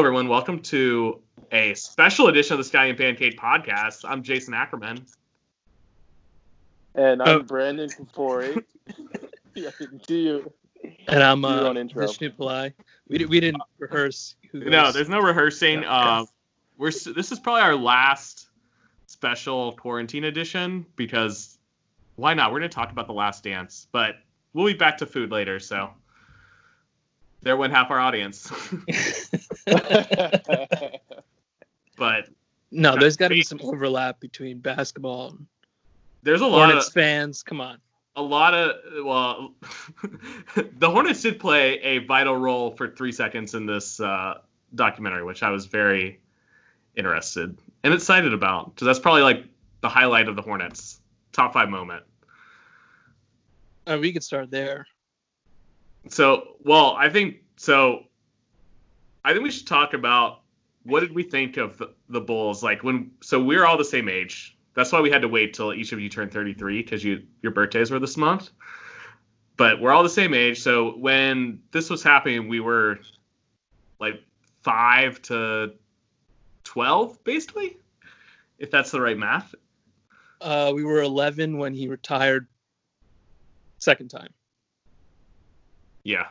everyone. Welcome to a special edition of the Sky and Pancake podcast. I'm Jason Ackerman. And I'm Oh. Branden Kfoury. yeah, do you? And I'm Do your uh, own intro. Vishnu Pillai. We, di- we didn't rehearse. Who No, there's no rehearsing. Yeah, Uh, we're this is probably our last special quarantine edition because why not? We're gonna talk about the Last Dance, but we'll be back to food later. So there went half our audience. but no, there's got to be some overlap between basketball and there's a lot Hornets of fans. Come on. a lot of well the hornets did play a vital role for three seconds in this uh, documentary which i was very interested and excited about because that's probably like the highlight of the hornets top five moment Uh, we could start there. so well i think so i think we should talk about what did we think of the, the bulls like when so we're all the same age that's why we had to wait till each of you turned 33 because you your birthdays were this month but we're all the same age so when this was happening we were like 5 to 12 basically if that's the right math Uh, we were 11 when he retired. Second time. yeah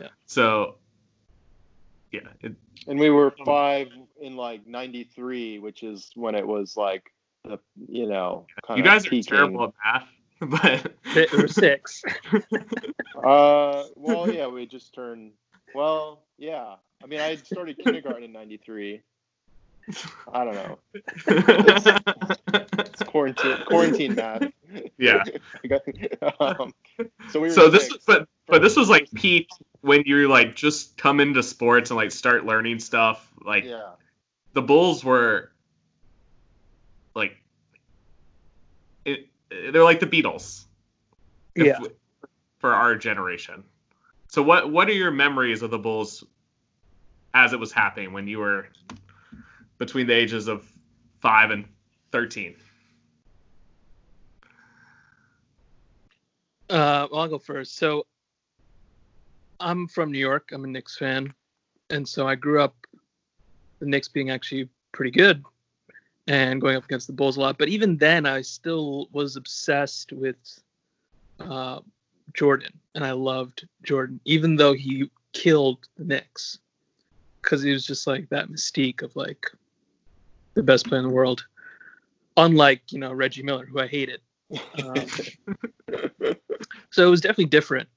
Yeah. so yeah it, and we were five in like '93, which is when it was like the you know kind you of guys are peaking. terrible at math but Th- Or six. Uh, well, yeah, we just turned. Well, yeah. I mean, I started kindergarten in '93. I don't know. It's quarantine quarantine math. yeah. um, so we were So this, six. but but this was like peak when you like just come into sports and like start learning stuff. Like yeah. the Bulls were like it, they're like the Beatles. Yeah. we- For our generation. So what what are your memories of the Bulls as it was happening when you were between the ages of five and thirteen? Uh, well, I'll go first. So I'm from New York. I'm a Knicks fan, and so I grew up the Knicks being actually pretty good and going up against the Bulls a lot. But even then, I still was obsessed with uh, Jordan, and I loved Jordan, even though he killed the Knicks, because he was just like that mystique of like the best player in the world. Unlike you know Reggie Miller, who I hated. Um, so it was definitely different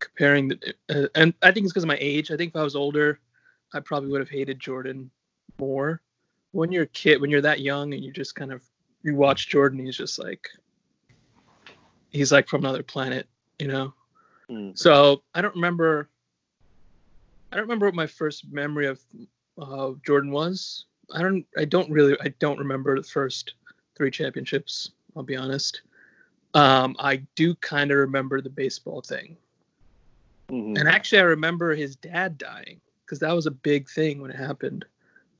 comparing the, uh, and i think it's because of my age i think if i was older i probably would have hated jordan more when you're a kid when you're that young and you just kind of you watch jordan he's just like he's like from another planet you know Hmm. so i don't remember i don't remember what my first memory of uh, jordan was i don't i don't really i don't remember the first three championships i'll be honest um, I do kind of remember the baseball thing. Mhm. And actually, I remember his dad dying because that was a big thing when it happened.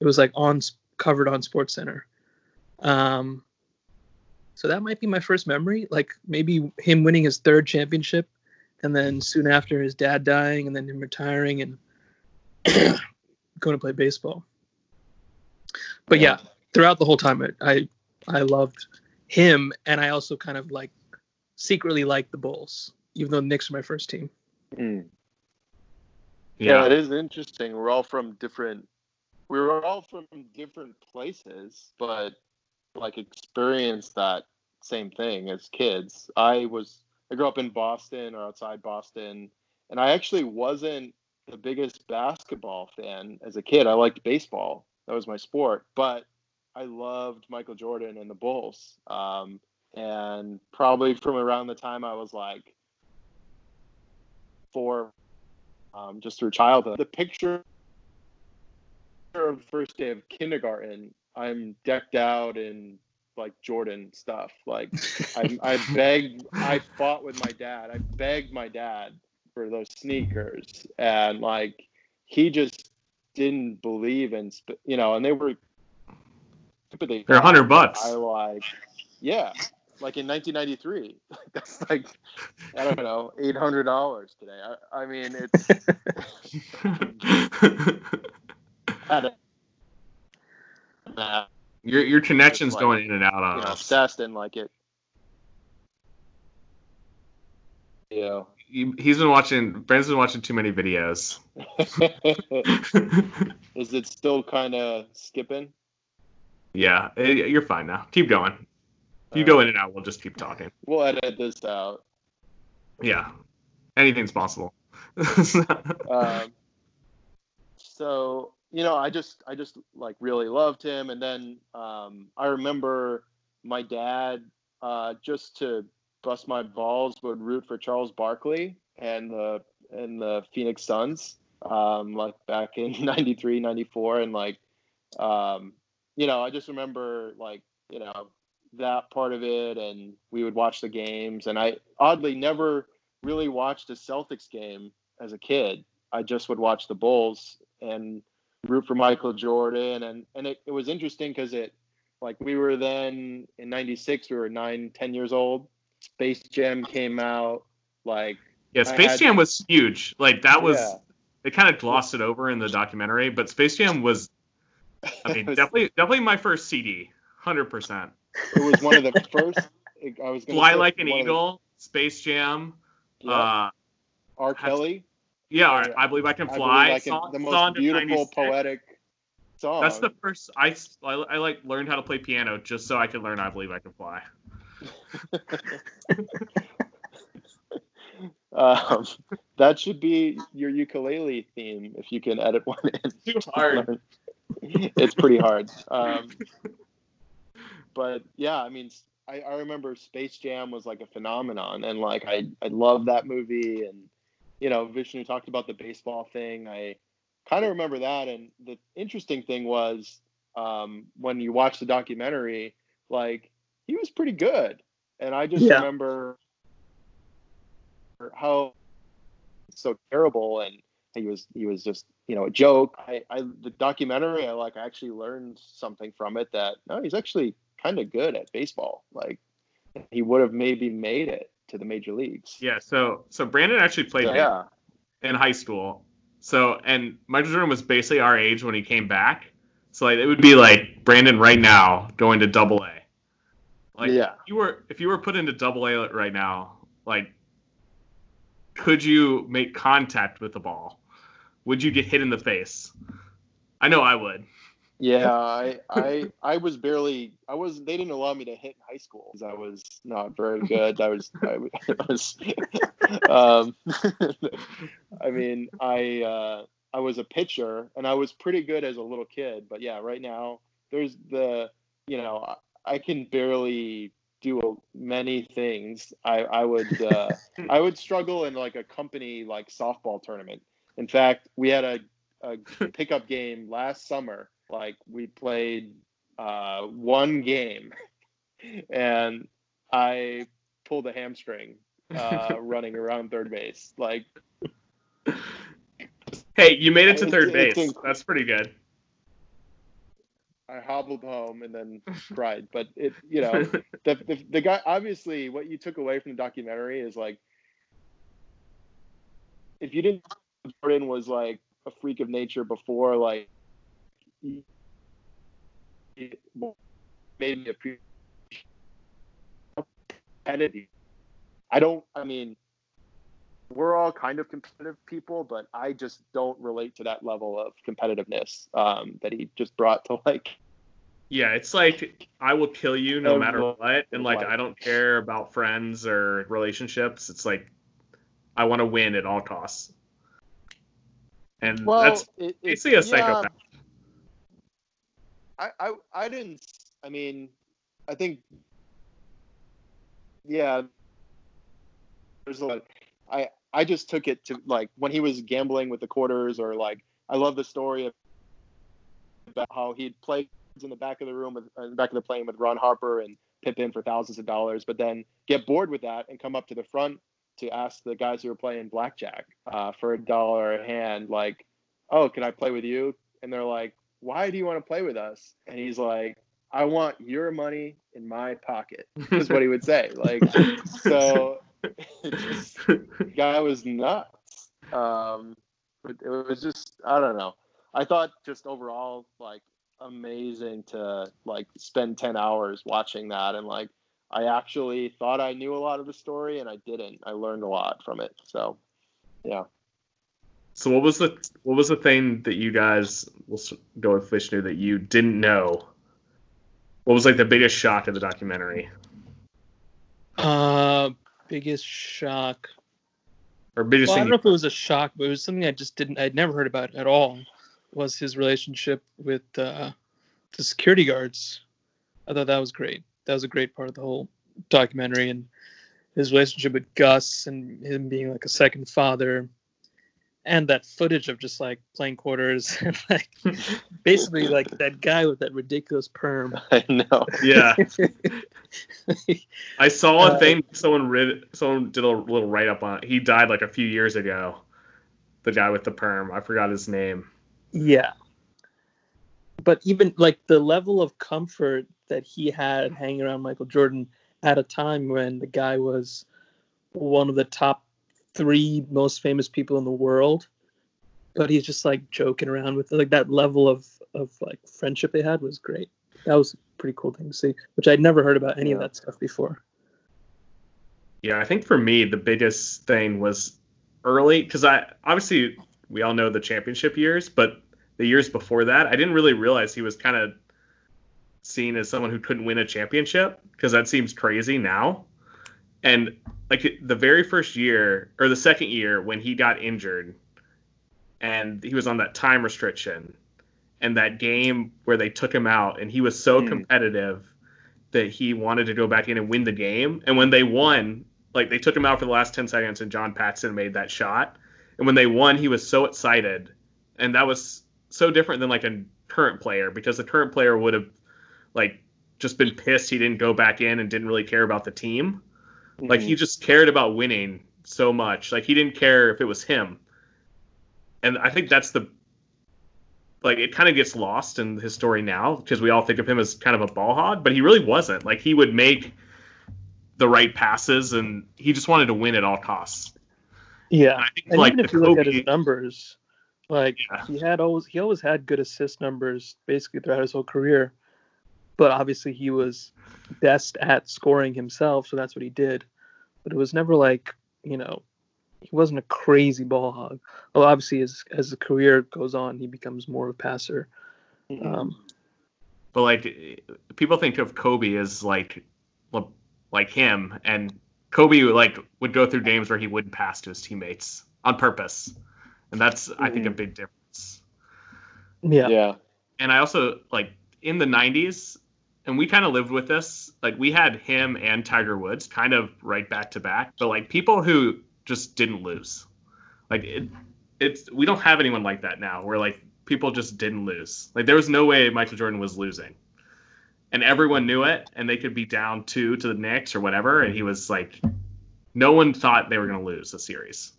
It was like on covered on Sports Center. Um, so that might be my first memory, like maybe him winning his third championship, and then soon after his dad dying, and then him retiring and going to play baseball. But yeah, throughout the whole time, I I, I loved him, and I also kind of like secretly liked the Bulls, even though the Knicks are my first team. Hmm. Yeah. Yeah. it is interesting. We're all from different. We were all from different places, but like experienced that same thing as kids. I was. I grew up in Boston or outside Boston, and I actually wasn't the biggest basketball fan as a kid. I liked baseball. That was my sport, but I loved Michael Jordan and the Bulls. Um, and probably from around the time I was like four, um, just through childhood. The picture of first day of kindergarten, I'm decked out in like Jordan stuff. Like I, I begged, I fought with my dad. I begged my dad for those sneakers, and like he just didn't believe in, you know, and they were. stupidly They're hundred bucks. I like, yeah, like in 1993. That's like, I don't know, eight hundred dollars today. I, I mean, it's that, Your your connection's like, going in and out on you know, us. obsessed and like it. Yeah. He- He's been watching. Branden's been watching too many videos. Is it still kind of skipping? yeah, eh, you're fine now. Keep going. If you go in and out, we'll just keep talking. We'll edit this out. Yeah, anything's possible. Um, so you know, I just I just like really loved him, and then um, I remember my dad uh, just to bust my balls would root for Charles Barkley and the and the Phoenix Suns, um, like back in 93, 94, and like um, you know, I just remember like you know that part of it, and we would watch the games, and I oddly never really watched a Celtics game as a kid. I just would watch the Bulls and root for Michael Jordan, and and it, it was interesting because it like we were then in '96, we were nine, ten years old. Space Jam came out, like yeah, Space had- Jam was huge. Like that was. Yeah. They kind of glossed it over in the documentary, but Space Jam was. I mean, was- definitely, definitely my first CD, hundred percent. it was one of the first. I was gonna Fly like an one of the- eagle, Space Jam. yeah, Uh, R. Kelly. yeah, I- I believe I can fly. believe I can- Song- the most beautiful poetic song. That's the first I, I, I like learned how to play piano just so I could learn I believe I can fly. Um, that should be your ukulele theme if you can edit one in. Too hard. it's pretty hard. Um, but yeah, I mean, I, I remember Space Jam was like a phenomenon, and like I I love that movie, and you know, Vishnu talked about the baseball thing. I kind of remember that, and the interesting thing was um, when you watch the documentary, like he was pretty good, and I just Yeah. remember how so terrible and he was he was just you know a joke i i the documentary i like I actually learned something from it that no he's actually kind of good at baseball like he would have maybe made it to the major leagues Yeah, so so Branden actually played yeah in high school. So and Michael Jordan was basically our age when he came back. So like it would be like Branden right now going to double A. Like yeah if you were if you were put into double A right now, like could you make contact with the ball? Would you get hit in the face? I know I would. yeah i i i was barely i was they didn't allow me to hit in high school because i was not very good i was i was um i mean i uh i was a pitcher and i was pretty good as a little kid but yeah right now there's the you know i, can barely do many things i i would uh i would struggle in like a company like softball tournament in fact we had a a pickup game last summer. Like we played uh, one game, and I pulled a hamstring uh, running around third base. Like Hey, you made it to third base. That's pretty good. I hobbled home and then cried. But it, you know, the, the the guy obviously what you took away from the documentary is like if you didn't Jordan was like a freak of nature before like he- he made me appreciate. I don't I mean we're all kind of competitive people, but I just don't relate to that level of competitiveness um, that he just brought to like Yeah, it's like I will kill you no matter what, and like I don't care about friends or relationships. It's like I want to win at all costs, and well, that's it, it, basically a yeah, psychopath. I, I I didn't. I mean, I think. Yeah. There's a lot. I I just took it to like when he was gambling with the quarters, or like I love the story about how he'd play in the back of the room with uh, in the back of the plane with Ron Harper and Pippen for thousands of dollars, but then get bored with that and come up to the front to ask the guys who were playing blackjack uh, for a dollar a hand, like, "Oh, can I play with you?" And they're like, "Why do you want to play with us?" And he's like, "I want your money in my pocket." Is what he would say. Like, so just, guy was nuts. Um, but it was just, I don't know. I thought just overall like amazing to like spend 10 hours watching that and like I actually thought I knew a lot of the story and I didn't. I learned a lot from it. So, yeah. So what was the what was the thing that you guys will go with Vishnu that you didn't know? What was like the biggest shock of the documentary? Uh, biggest shock. Or biggest Well, I don't know if it was a shock, but it was something I just didn't. I'd never heard about at all. Was his relationship with uh, the security guards? I thought that was great. That was a great part of the whole documentary, and his relationship with Gus and him being like a second father, and that footage of just like playing quarters and like basically like that guy with that ridiculous perm. I know. Yeah. I saw a Uh, thing someone read someone did a little write up on it. He died like a few years ago. The guy with the perm. I forgot his name. Yeah. But even like the level of comfort that he had hanging around Michael Jordan at a time when the guy was one of the top three most famous people in the world, but he's just like joking around with like that level of of like friendship they had was great. That was a pretty cool thing to see, which I'd never heard about any of that stuff before. Yeah, I think for me the biggest thing was early because I obviously we all know the championship years, but the years before that, I didn't really realize he was kind of seen as someone who couldn't win a championship because that seems crazy now. And like the very first year or the second year when he got injured and he was on that time restriction and that game where they took him out and he was so Hmm. competitive that he wanted to go back in and win the game. And when they won, like they took him out for the last 10 seconds and John Paxson made that shot. And when they won, he was so excited. And that was so different than like a current player because the current player would have like just been pissed he didn't go back in and didn't really care about the team. Like he mm. just cared about winning so much. Like he didn't care if it was him. And I think that's the like it kind of gets lost in his story now because we all think of him as kind of a ball hog, but he really wasn't. Like he would make the right passes and he just wanted to win at all costs. Yeah. And I think And like even if you look at his numbers, like Yeah. he had always he always had good assist numbers basically throughout his whole career. But obviously he was best at scoring himself, so that's what he did. But it was never like, you know, he wasn't a crazy ball hog. Well, obviously as as the career goes on, he becomes more of a passer. Um, but like people think of Kobe as like like him and Kobe like would go through games where he wouldn't pass to his teammates on purpose. And that's I think a Mhm. big difference. yeah. yeah. And I also like in the 90s and we kind of lived with this. Like we had him and Tiger Woods kind of right back to back, but like people who just didn't lose. Like it, it's we don't have anyone like that now. Where like people just didn't lose. Like there was no way Michael Jordan was losing, and everyone knew it, and they could be down two to the Knicks or whatever, and he was like, no one thought they were going to lose the series.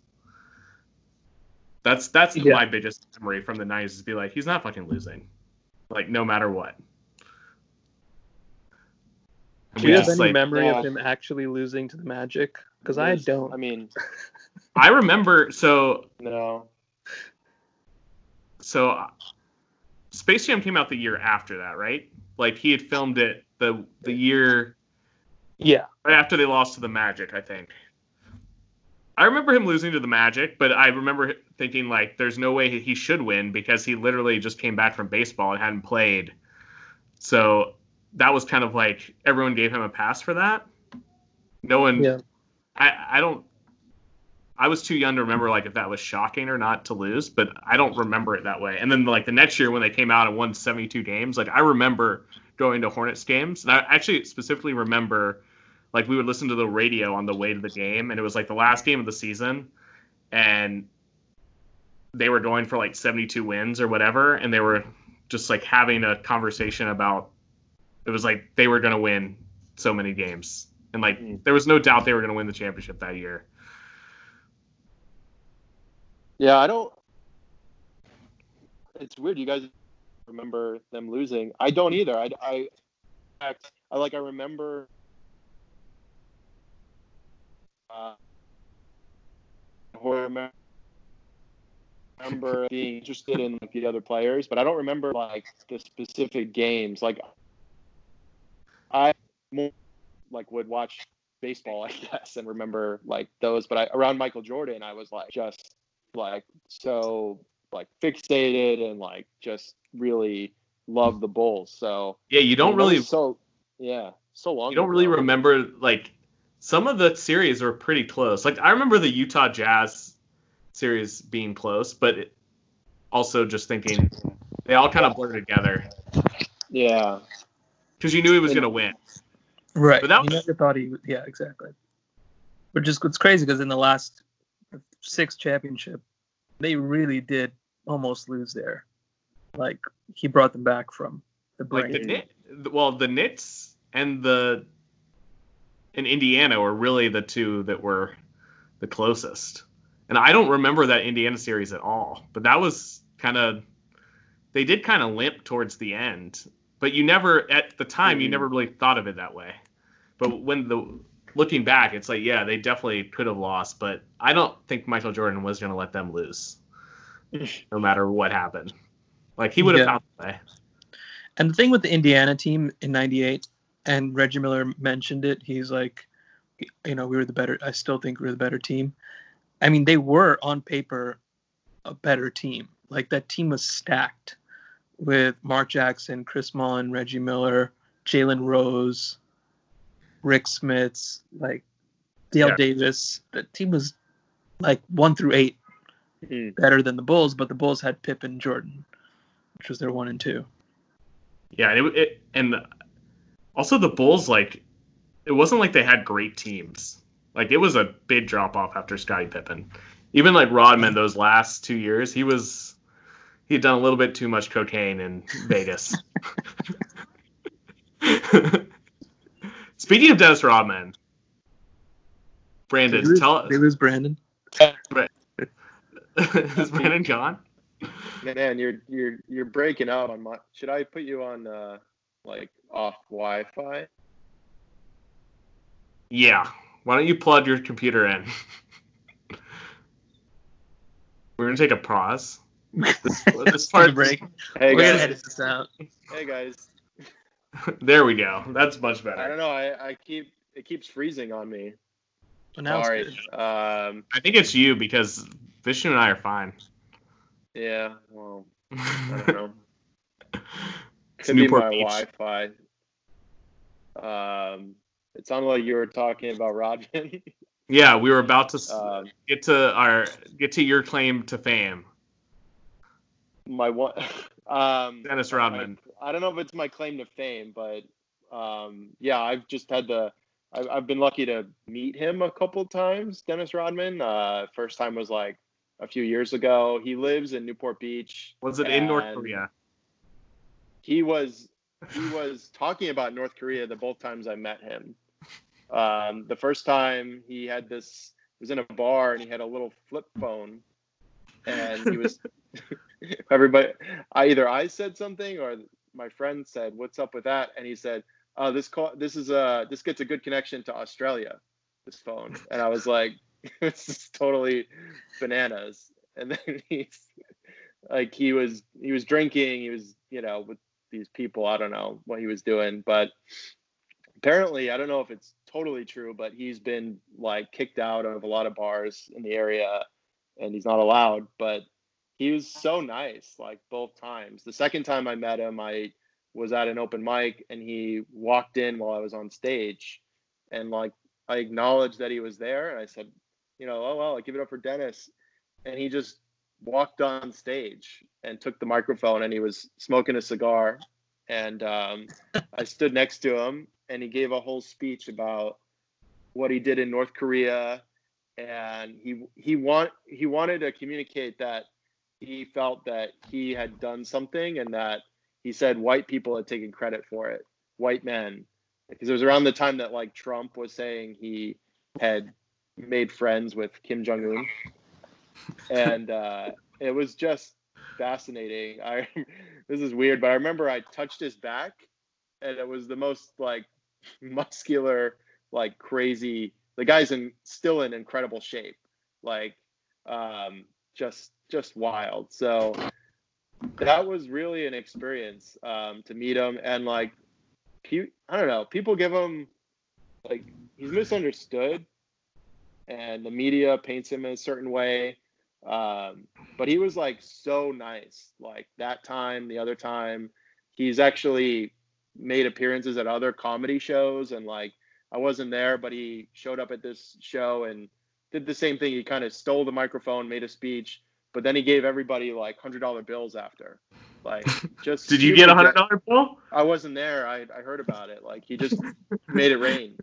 That's that's Yeah. my biggest memory from the '90s is be like, he's not fucking losing, like no matter what. And Do we you have any like- memory yeah. of him actually losing to the Magic? Because I don't. I mean, I remember so no. so uh, Space Jam came out the year after that, right? Like he had filmed it the the year yeah. right after they lost to the Magic, I think. I remember him losing to the Magic, but I remember thinking like, there's no way he should win because he literally just came back from baseball and hadn't played. So that was kind of like everyone gave him a pass for that. No one. Yeah. I I don't. I was too young to remember like if that was shocking or not to lose, but I don't remember it that way. And then like the next year when they came out and won 72 games, like I remember going to Hornets games, and I actually specifically remember like we would listen to the radio on the way to the game, and it was like the last game of the season, and they were going for like 72 wins or whatever, and they were just like having a conversation about it was like they were going to win so many games, and like Mm. there was no doubt they were going to win the championship that year. Yeah, I don't. It's weird. You guys remember them losing? I don't either. I, I, I like. I remember. Uh, I remember remember being interested in like the other players, but I don't remember like the specific games. Like I more like would watch baseball, I guess, and remember like those. But I, around Michael Jordan, I was like just like so like fixated and like just really love the Bulls. So Yeah, you don't I mean, that really so yeah so long. you don't really remember like some of the series were pretty close. Like I remember the Utah Jazz series being close, but it, also just thinking they all kind of blur together Yeah, because you knew he was going to win. Right. But that you never thought he would. Yeah, exactly. But just it's crazy because in the last six championship, they really did almost lose there. Like he brought them back from the Like brink. the Knit, well, the Knicks and the and Indiana were really the two that were the closest. And I don't remember that Indiana series at all. But that was kind of they did kind of limp towards the end. But you never at the time you Mhm. never really thought of it that way. But when the looking back, it's like yeah, they definitely could have lost. But I don't think Michael Jordan was going to let them lose, no matter what happened. Like he would have Yeah. found a way. And the thing with the Indiana team in '98, and Reggie Miller mentioned it. He's like, you know, we were the better. I still think we were the better team. I mean, they were on paper a better team. Like that team was stacked with Mark Jackson, Chris Mullin, Reggie Miller, Jalen Rose, Rick Smits, like Dale Yeah. Davis. The team was like one through eight Mhm. better than the Bulls, but the Bulls had Pip and Jordan, which was their one and two. Yeah, and it, it and also the Bulls like it wasn't like they had great teams. Like it was a big drop off after Scottie Pippen. Even like Rodman those last two years, he was he had done a little bit too much cocaine in Vegas. Speaking of Dennis Rodman, Branden, lose- tell they lose Branden. is Branden gone? man, you're you're you're breaking out on my. Should I put you on uh like off Wi-Fi? Yeah. Why don't you plug your computer in? We're gonna take a pause. This, this Take part a break. Hey We're gonna guys, edit this out. hey guys. There we go. That's much better. I don't know. I I keep it keeps freezing on me. But now it's Sorry. good. Um. I think it's you because Vishnu and I are fine. Yeah. Well, I don't know. it's Could be my Beach. Wi-Fi. Um. It sounded like you were talking about Rodman. Yeah, we were about to s um. get to our get to your claim to fame. My one. Um. Dennis Rodman. I don't know if it's my claim to fame, but um, yeah, I've just had the. I've, I've been lucky to meet him a couple times, Dennis Rodman. Uh, first time was like a few years ago. He lives in Newport Beach. Was it in North Korea? He was he was talking about North Korea the both times I met him. Um, the first time he had this was in a bar and he had a little flip phone, and he was everybody. I either I said something or my friend said, "What's up with that?" And he said, "Oh, this call this is uh this gets a good connection to Australia, this phone." And I was like, "It's totally bananas." And then he's like, he was he was drinking, he was you know with these people. I don't know what he was doing, but apparently, I don't know if it's totally true, but he's been like kicked out of a lot of bars in the area, and he's not allowed. But he was so nice, like both times. The second time I met him, I was at an open mic, and he walked in while I was on stage, and like I acknowledged that he was there, and I said, you know, oh well, give it up for Dennis, and he just walked on stage and took the microphone, and he was smoking a cigar, and um, I stood next to him, and he gave a whole speech about what he did in North Korea, and he he want he wanted to communicate that he felt that he had done something, and that he said white people had taken credit for it, white men, because it was around the time that like Trump was saying he had made friends with Kim Jong Un, and uh, it was just fascinating. I this is weird, but I remember I touched his back, and it was the most like muscular, like crazy. The guy's in still in incredible shape. Like, um, just just wild. So that was really an experience um, to meet him and like he, I don't know, people give him like he's misunderstood and the media paints him in a certain way. Um, but he was like so nice. Like that time, the other time, he's actually made appearances at other comedy shows and like I wasn't there, but he showed up at this show and did the same thing. He kind of stole the microphone, made a speech, but then he gave everybody like hundred dollar bills after. Like just Did you get a hundred dollar bill? I wasn't there. I I heard about it. Like he just made it rain.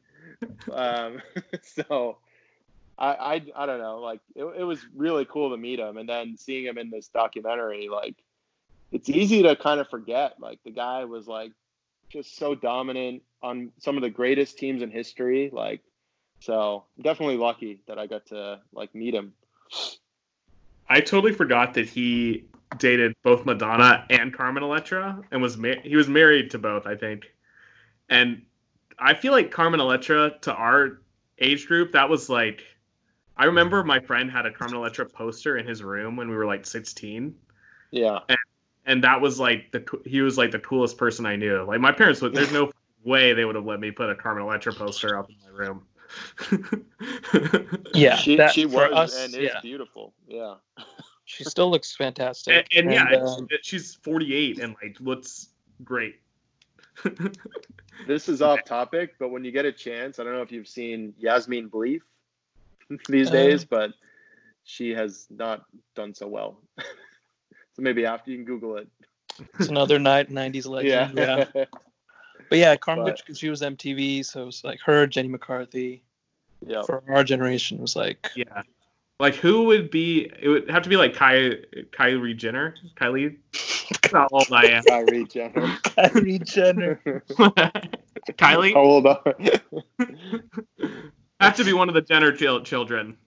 Um, so I, I I don't know. Like it, it was really cool to meet him, and then seeing him in this documentary, like it's easy to kind of forget. Like the guy was like just so dominant on some of the greatest teams in history. Like so, definitely lucky that I got to like meet him. I totally forgot that he dated both Madonna and Carmen Electra, and was ma- he was married to both, I think. And I feel like Carmen Electra to our age group, that was like I remember my friend had a Carmen Electra poster in his room when we were like 16. Yeah. And, and that was like the he was like the coolest person I knew. Like my parents would there's no way they would have let me put a Carmen Electra poster up in my room. Yeah, she that- she was us, and is yeah. beautiful. Yeah. She still looks fantastic. and, and yeah, um, she's 48 and like looks great. This is off topic, but when you get a chance, I don't know if you've seen Yasmine Bleeth these Uh. days, but she has not done so well. so maybe after you can Google it. it's another night, '90s legend. Yeah. Yeah, but yeah, Carmen, because she was MTV, so it was like her, Jenny McCarthy. yeah. For our generation, was like Yeah. Like who would be? It would have to be like Ky, Kylie Jenner. Kylie. That's how old I am. Kyrie Jenner. Kylie Jenner. Kylie How old are have to be one of the Jenner chil- children.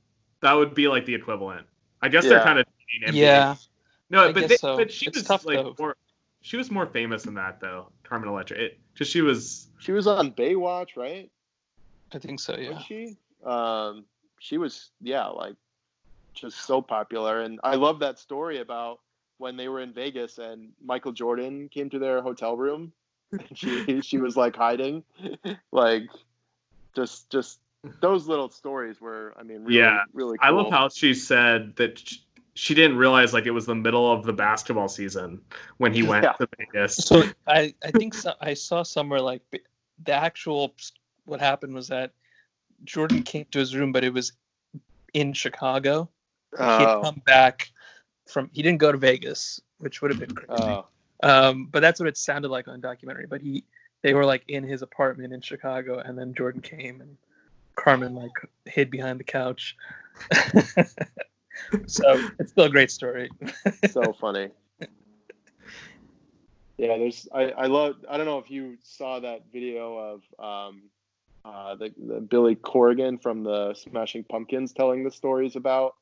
That would be like the equivalent. I guess they're kind of Yeah, No, I but guess they, so. but she It's was tough, like though. more. She was more famous than that though. Carmen Electra. It just she was. She was on Baywatch, right? I think so. Yeah. Was she? Um, she was, yeah, like just so popular. And I love that story about when they were in Vegas and Michael Jordan came to their hotel room. And she she was like hiding, like just just those little stories were, I mean, really, Yeah. really. Cool. I love how she said that sh- she didn't realize like it was the middle of the basketball season when he went Yeah. to Vegas. So I I think so, I saw somewhere like the actual what happened was that Jordan came to his room, but it was in Chicago. He had Oh, come back from he didn't go to Vegas, which would have been crazy. oh, Um, but that's what it sounded like on the documentary. But he they were like in his apartment in Chicago, and then Jordan came and Carmen like hid behind the couch. so it's still a great story. so funny. Yeah, there's I, I love I don't know if you saw that video of um uh the, the Billy Corgan from the Smashing Pumpkins telling the stories about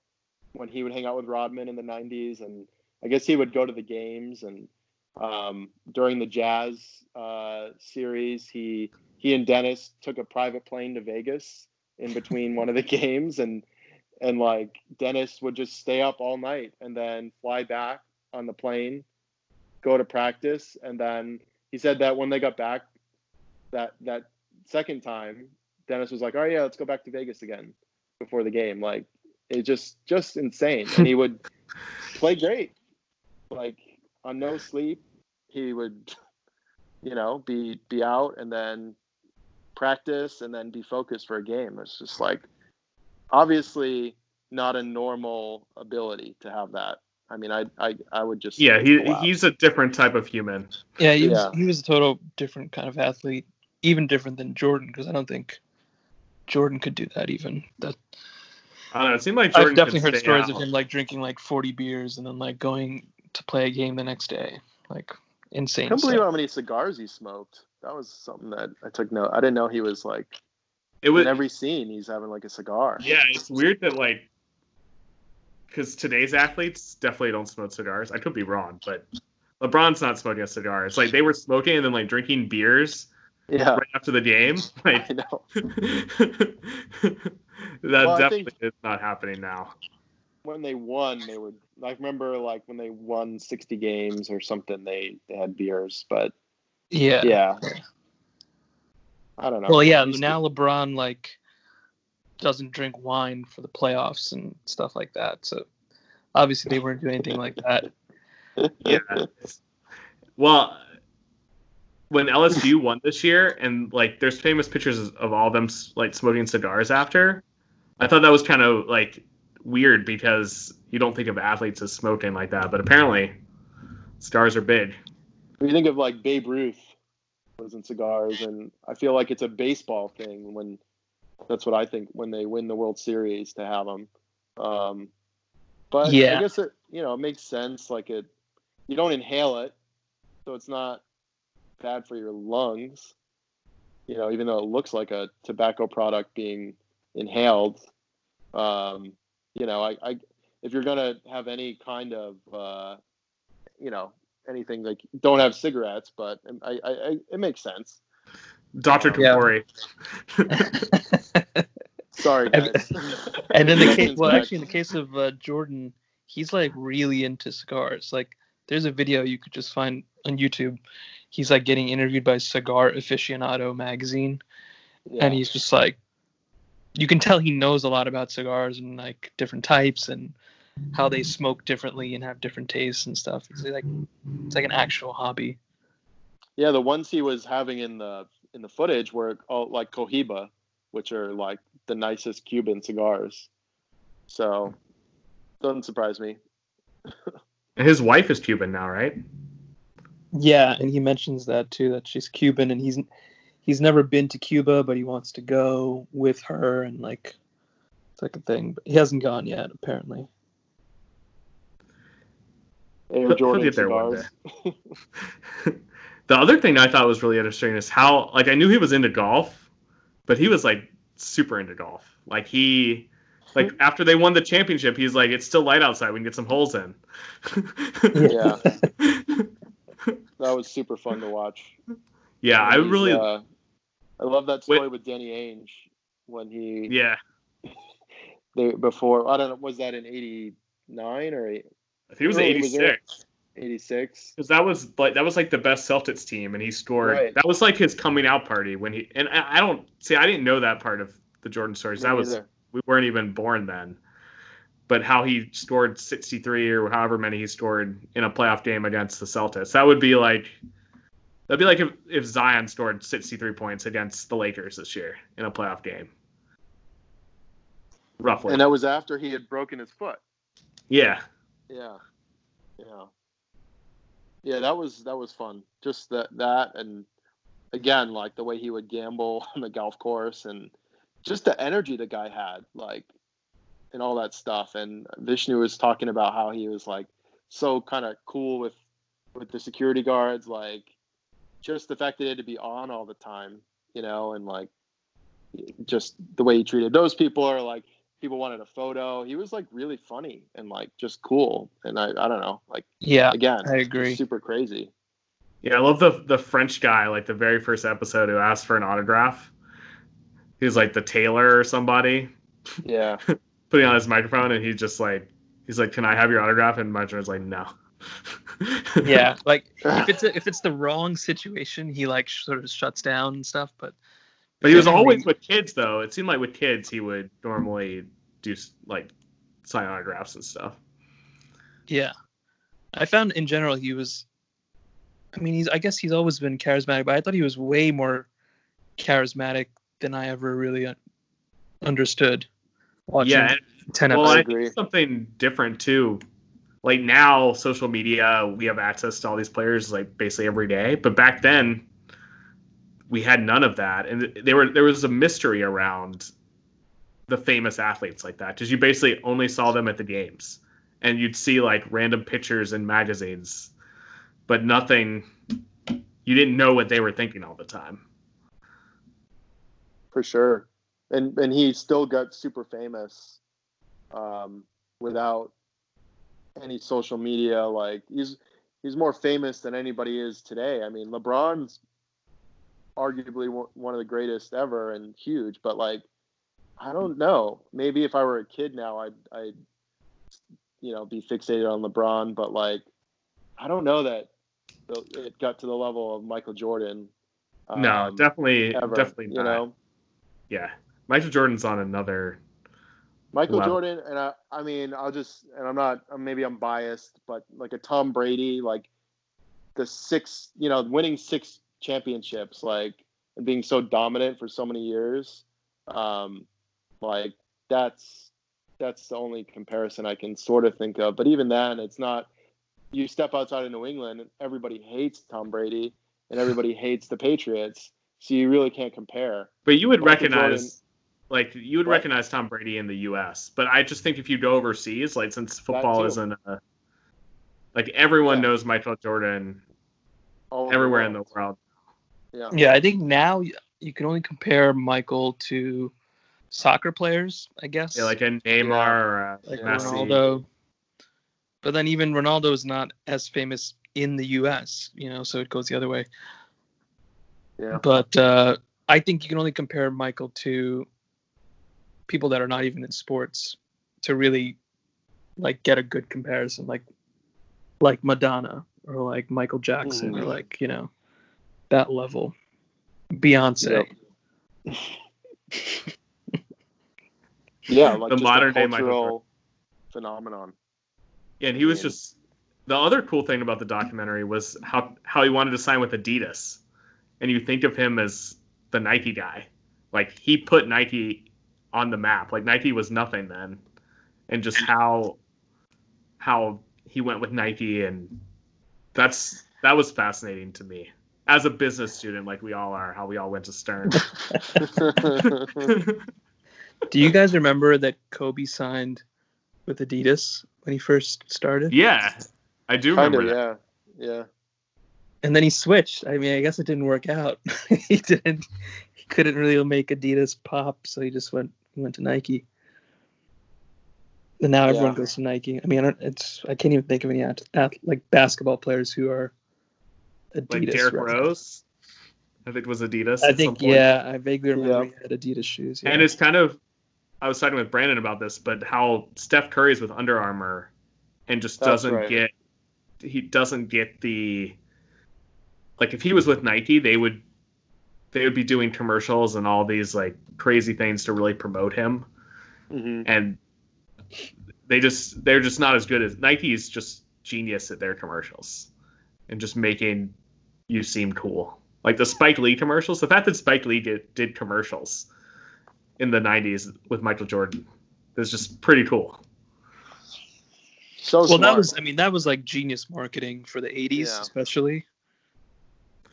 when he would hang out with Rodman in the 90s and I guess he would go to the games and um during the Jazz uh series he he and Dennis took a private plane to Vegas in between one of the games and and like Dennis would just stay up all night and then fly back on the plane, go to practice, and then he said that when they got back that that second time, Dennis was like, "Oh yeah, let's go back to Vegas again before the game." Like it just just insane, and he would play great, like on no sleep. He would, you know, be be out and then practice and then be focused for a game. It's just like obviously not a normal ability to have that. I mean, I I, I would just Yeah, he collapse. he's a different type of human. Yeah, he was Yeah. he was a total different kind of athlete, even different than Jordan, because I don't think Jordan could do that. Even that I don't know. It seemed like Jordan I've definitely could heard stay stories out. of him like drinking like 40 beers and then like going to play a game the next day, like insane. I insane. can't believe stuff. how many cigars he smoked. That was something that I took note. I didn't know he was like It was in every scene he's having like a cigar. yeah. It's weird that like because today's athletes definitely don't smoke cigars. I could be wrong, but LeBron's not smoking a cigar. It's like they were smoking and then like drinking beers Yeah, right after the game. Like I know. that Well, I definitely think- is not happening now. when they won, they would. I remember like when they won 60 games or something, they they had beers. But Yeah. yeah, I don't know. Well, yeah. Used to- Now LeBron like doesn't drink wine for the playoffs and stuff like that. So obviously they weren't doing anything like that. Yeah. Well, when LSU won this year, and like there's famous pictures of all of them like smoking cigars after. I thought that was kind of like weird because you don't think of athletes as smoking like that, but apparently cigars are big. You think of like Babe Ruth in cigars, and I feel like it's a baseball thing when that's what I think when they win the World Series to have them. Um, but Yeah. I guess it you know it makes sense. Like it, you don't inhale it, so it's not bad for your lungs. You know, even though it looks like a tobacco product being inhaled. Um, you know, I, I if you're gonna have any kind of uh, you know anything like don't have cigarettes, but I, I, I it makes sense. Dr. Yeah. Sorry, And- guys. And in the case, well, actually, in the case of uh, Jordan, he's like really into cigars. Like, there's a video you could just find on YouTube. He's like getting interviewed by Cigar Aficionado magazine, Yeah. and he's just like, you can tell he knows a lot about cigars and like different types and how they smoke differently and have different tastes and stuff. It's like it's like an actual hobby. Yeah, the ones he was having in the in the footage were all like Cohiba, which are like the nicest Cuban cigars. So doesn't surprise me. His wife is Cuban now, right? Yeah, and he mentions that too that she's Cuban and he's he's never been to Cuba but he wants to go with her and like it's like a thing but he hasn't gone yet apparently. Air He'll- he'll get there one cigars. the other thing I thought was really interesting is how like I knew he was into golf, but he was like super into golf. Like he like after they won the championship, he's like, it's still light outside. We can get some holes in. Yeah. That was super fun to watch. yeah, I really uh, I love that story Wait. with Danny Ainge when he yeah. they before I don't know was that in '89 or eight- I think it was Oh, he was 86. '86? Because that was like that was like the best Celtics team, and he scored. Right. That was like his coming out party when he. And I, I don't see. I didn't know that part of the Jordan stories. that was we weren't even born then. But how he scored 63 or however many he scored in a playoff game against the Celtics. That would be like that'd be like if, if Zion scored 63 points against the Lakers this year in a playoff game. Roughly. and that was after he had broken his foot. yeah. Yeah, yeah, yeah. That was that was fun. Just that that and again, like the way he would gamble on the golf course and just the energy the guy had, like and all that stuff. And Vishnu was talking about how he was like so kind of cool with with the security guards, like just the fact that he had to be on all the time, you know, and like just the way he treated those people are like people wanted a photo. He was like really funny and like just cool. And I, I don't know, like Yeah, again, I agree. super crazy. Yeah, I love the the French guy, like the very first episode who asked for an autograph. He was like the tailor or somebody. Yeah. putting on his microphone and he's just like he's like can i have your autograph and Marjorie like no yeah, like if it's a, if it's the wrong situation, he like sort of shuts down and stuff. But but he was always with kids though it seemed like with kids he would normally do like sign autographs and stuff yeah, I found in general he was. I mean, he's. I guess he's always been charismatic, but I thought he was way more charismatic than I ever really un- understood. Watching yeah and, ten well I i episodes. agree. something different too like now social media we have access to all these players like basically every day but back then we had none of that and they were there was a mystery around the famous athletes like that because you basically only saw them at the games and you'd see like random pictures in magazines but nothing you didn't know what they were thinking all the time for sure. And and he still got super famous um, without any social media. Like he's he's more famous than anybody is today. I mean, LeBron's arguably one of the greatest ever and huge, but like I don't know. Maybe if I were a kid now, I'd I'd you know, be fixated on LeBron, but like, I don't know that it got to the level of Michael Jordan. Um, no, definitely, ever, definitely not. You know? Yeah, Michael Jordan's on another. Michael level. Jordan, and I, I mean, I'll just, and I'm not, maybe I'm biased, but like a Tom Brady, like the six, you know, winning six championships, like and being so dominant for so many years, um, like that's that's the only comparison I can sort of think of. But even then, it's not. You step outside of New England, and everybody hates Tom Brady, and everybody hates the Patriots. So you really can't compare. But you would Michael recognize, Jordan, like, you would what? recognize Tom Brady in the U.S. But I just think if you go overseas, like, since football isn't, a, like, everyone yeah. knows Michael Jordan All everywhere the in the world. Yeah. Yeah, I think now you can only compare Michael to soccer players, I guess. Yeah, like a Neymar yeah. or a like Messi. Ronaldo. But then even Ronaldo is not as famous in the U.S. You know, so it goes the other way. Yeah. But uh, I think you can only compare Michael to people that are not even in sports to really like get a good comparison, like like Madonna or like Michael Jackson mm. or like you know that level. Beyonce. Yep. yeah, like the modern day Michael phenomenon. Yeah, and he was just the other cool thing about the documentary was how how he wanted to sign with Adidas, and you think of him as the Nike guy, like he put Nike on the map. Like Nike was nothing then, and just how how he went with Nike, and that's that was fascinating to me as a business student, like we all are, how we all went to Stern. Do you guys remember that Kobe signed with Adidas when he first started? Yeah, I do remember Kinda, that. Yeah, yeah. And then he switched. I mean, I guess it didn't work out. he didn't. He couldn't really make Adidas pop, so he just went he went to Nike. And now everyone yeah. goes to Nike. I mean, I don't, it's I can't even think of any at, at, like basketball players who are Adidas. Like Derrick Rose. I think it was Adidas. I think yeah, I vaguely remember he had Adidas shoes. Yeah. And it's kind of I was talking with Branden about this, but how Steph Curry's with Under Armour and just That's doesn't right. get he doesn't get the like if he was with Nike, they would they would be doing commercials and all these like crazy things to really promote him. Mm-hmm. And they just they're just not as good as Nike is just genius at their commercials and just making you seem cool. Like the Spike Lee commercials, the fact that Spike Lee did, did commercials in the 90s with Michael Jordan is just pretty cool. So well, smart. that was, I mean, that was like genius marketing for the 80s, yeah. especially.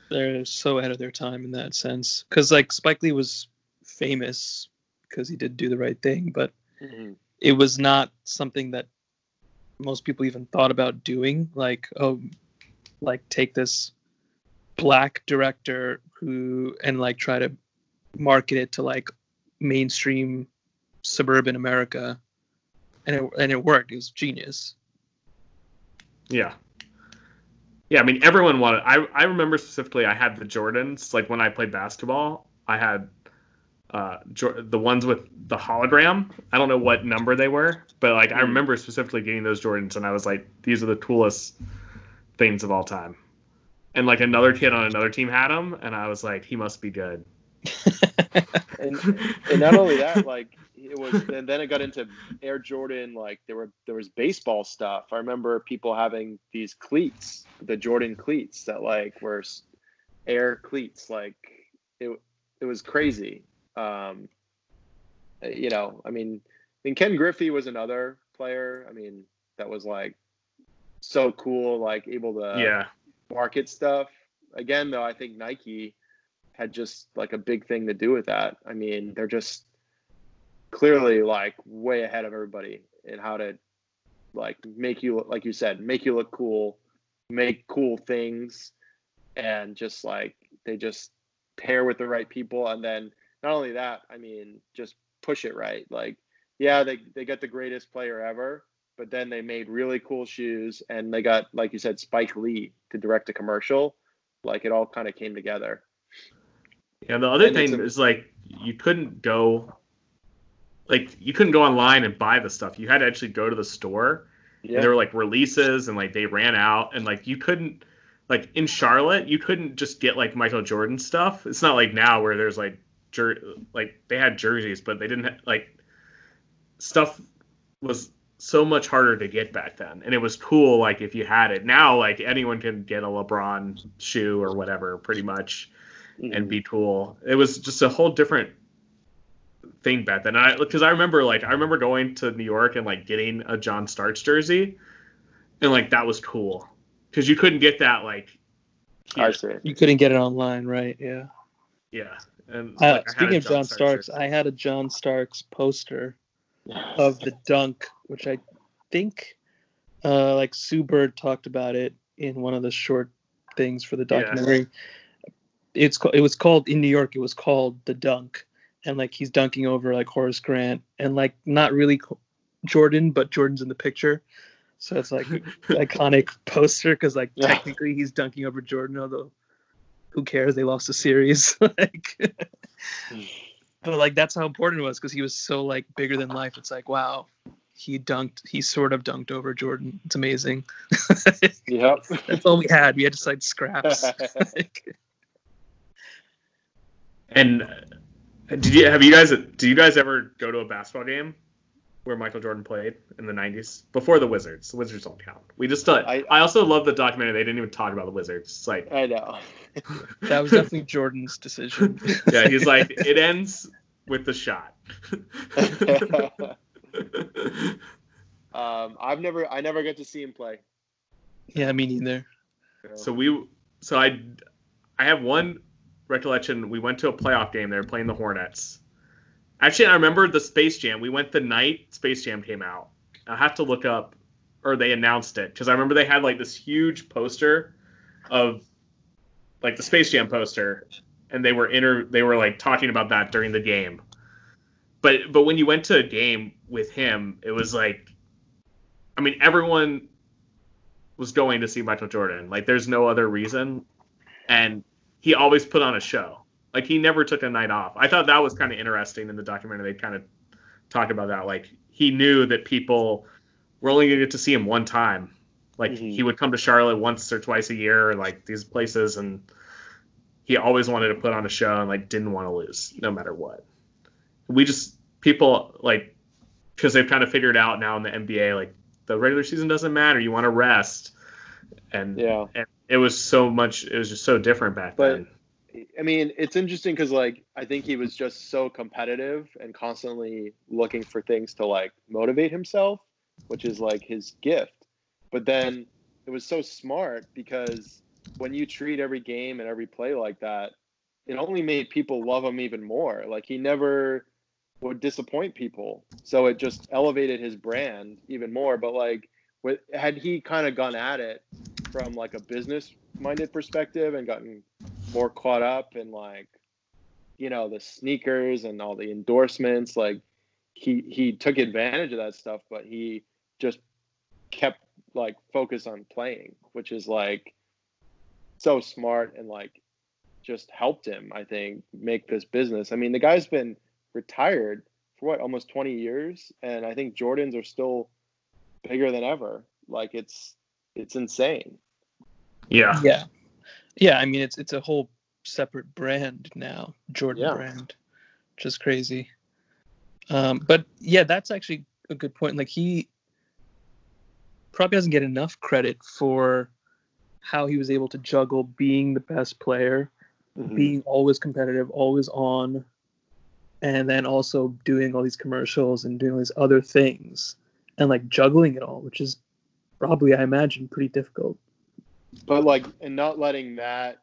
They're so ahead of their time in that sense. Because, like, Spike Lee was famous because he did do the right thing, but mm-hmm. it was not something that most people even thought about doing. Like, oh, like take this black director who and like try to market it to like mainstream suburban America, and it and it worked. It was genius. Yeah. Yeah, I mean everyone wanted. I I remember specifically I had the Jordans. Like when I played basketball, I had uh, the ones with the hologram. I don't know what number they were, but like I hmm. remember specifically getting those Jordans, and I was like, these are the coolest things of all time. And like another kid on another team had him, and I was like, he must be good. and, and not only that, like it was, and then it got into Air Jordan. Like there were there was baseball stuff. I remember people having these cleats, the Jordan cleats that like were air cleats. Like it it was crazy. Um, you know, I mean, and Ken Griffey was another player. I mean, that was like so cool, like able to yeah market stuff. Again, though, I think Nike had just like a big thing to do with that. I mean, they're just clearly like way ahead of everybody in how to like make you like you said, make you look cool, make cool things, and just like they just pair with the right people, and then not only that, I mean, just push it right. Like, yeah, they they get the greatest player ever, but then they made really cool shoes and they got like you said spike lee to direct a commercial like it all kind of came together yeah the other and thing a, is like you couldn't go like you couldn't go online and buy the stuff. You had to actually go to the store. Yeah. And there were like releases and like they ran out and like you couldn't like in Charlotte you couldn't just get like Michael Jordan stuff. It's not like now where there's like jer- like they had jerseys but they didn't ha- like stuff was so much harder to get back then and it was cool like if you had it. Now like anyone can get a LeBron shoe or whatever pretty much and be cool. It was just a whole different thing back then. I because I remember like I remember going to New York and like getting a John Starks jersey, and like that was cool because you couldn't get that like. I here. see. You couldn't get it online, right? Yeah. Yeah. And Uh, like, speaking of John Starks, jersey. I had a John Starks poster of the dunk, which I think uh, like Sue Bird talked about it in one of the short things for the Yeah. documentary. It's it was called in New York. It was called the dunk, and like he's dunking over like Horace Grant, and like not really Jordan, but Jordan's in the picture. So it's like iconic poster because like Yeah. technically he's dunking over Jordan, although who cares? They lost the series. like, but like that's how important it was because he was so like bigger than life. It's like wow, he dunked. He sort of dunked over Jordan. It's amazing. Yep. that's all we had. We had just like scraps. And uh, did you have you guys did you guys ever go to a basketball game where Michael Jordan played in the '90s before the Wizards? The Wizards don't count. We just uh, I, I- also love the documentary. They didn't even talk about the Wizards. It's like I know. that was definitely Jordan's decision. yeah, he's like it ends with the shot. um, I've never, I never got to see him play. yeah, me neither. so we so I I have one recollection. We went to a playoff game. They were playing the Hornets. Actually, I remember the Space Jam. We went the night Space Jam came out. I have to look up, or they announced it because I remember they had like this huge poster of like the Space Jam poster, and they were inter they were like talking about that during the game. But but when you went to a game with him, it was like, I mean, everyone was going to see Michael Jordan. Like, there's no other reason, and he always put on a show. Like, he never took a night off. I thought that was kind of interesting in the documentary. They kind of talk about that. Like, he knew that people were only going to get to see him one time. Like, Mhm. he would come to Charlotte once or twice a year, like these places, and he always wanted to put on a show and like didn't want to lose no matter what. We just people like because they've kind of figured out now in the NBA like the regular season doesn't matter. You want to rest, and Yeah. and it was so much. It was just so different back But- then. I mean, it's interesting because like I think he was just so competitive and constantly looking for things to like motivate himself, which is like his gift. But then it was so smart because when you treat every game and every play like that, it only made people love him even more. Like he never would disappoint people, so it just elevated his brand even more. But like, with, had he kind of gone at it from like a business-minded perspective and gotten more caught up in like you know the sneakers and all the endorsements like he he took advantage of that stuff but he just kept like focused on playing which is like so smart and like just helped him i think make this business. I mean the guy's been retired for what almost 20 years and i think jordans are still bigger than ever. Like it's it's insane. Yeah, Yeah, yeah. I mean, it's it's a whole separate brand now, Jordan Yeah. brand, which is crazy. Um, but yeah, that's actually a good point. Like he probably doesn't get enough credit for how he was able to juggle being the best player, being always competitive, always on, and then also doing all these commercials and doing all these other things, and like juggling it all, which is probably, I imagine, pretty difficult. But like and not letting that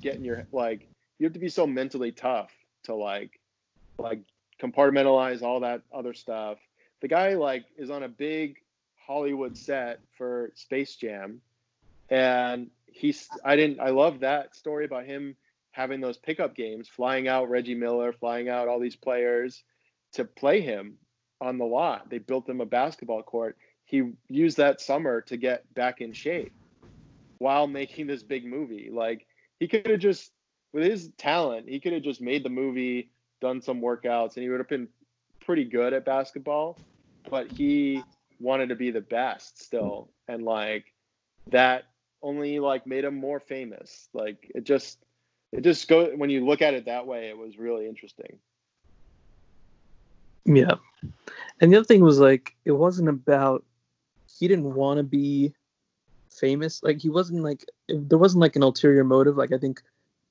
get in your like you have to be so mentally tough to like like compartmentalize all that other stuff. The guy like is on a big hollywood set for space jam and he's i didn't i love that story about him having those pickup games flying out reggie miller flying out all these players to play him on the lot. They built him a basketball court. He used that summer to get back in shape while making this big movie. Like he could have just with his talent, he could have just made the movie, done some workouts, and he would have been pretty good at basketball, but he wanted to be the best still, and like that only like made him more famous. Like it just it just go when you look at it that way, it was really interesting. Yeah. And the other thing was like it wasn't about he didn't want to be famous. Like he wasn't like there wasn't like an ulterior motive. Like I think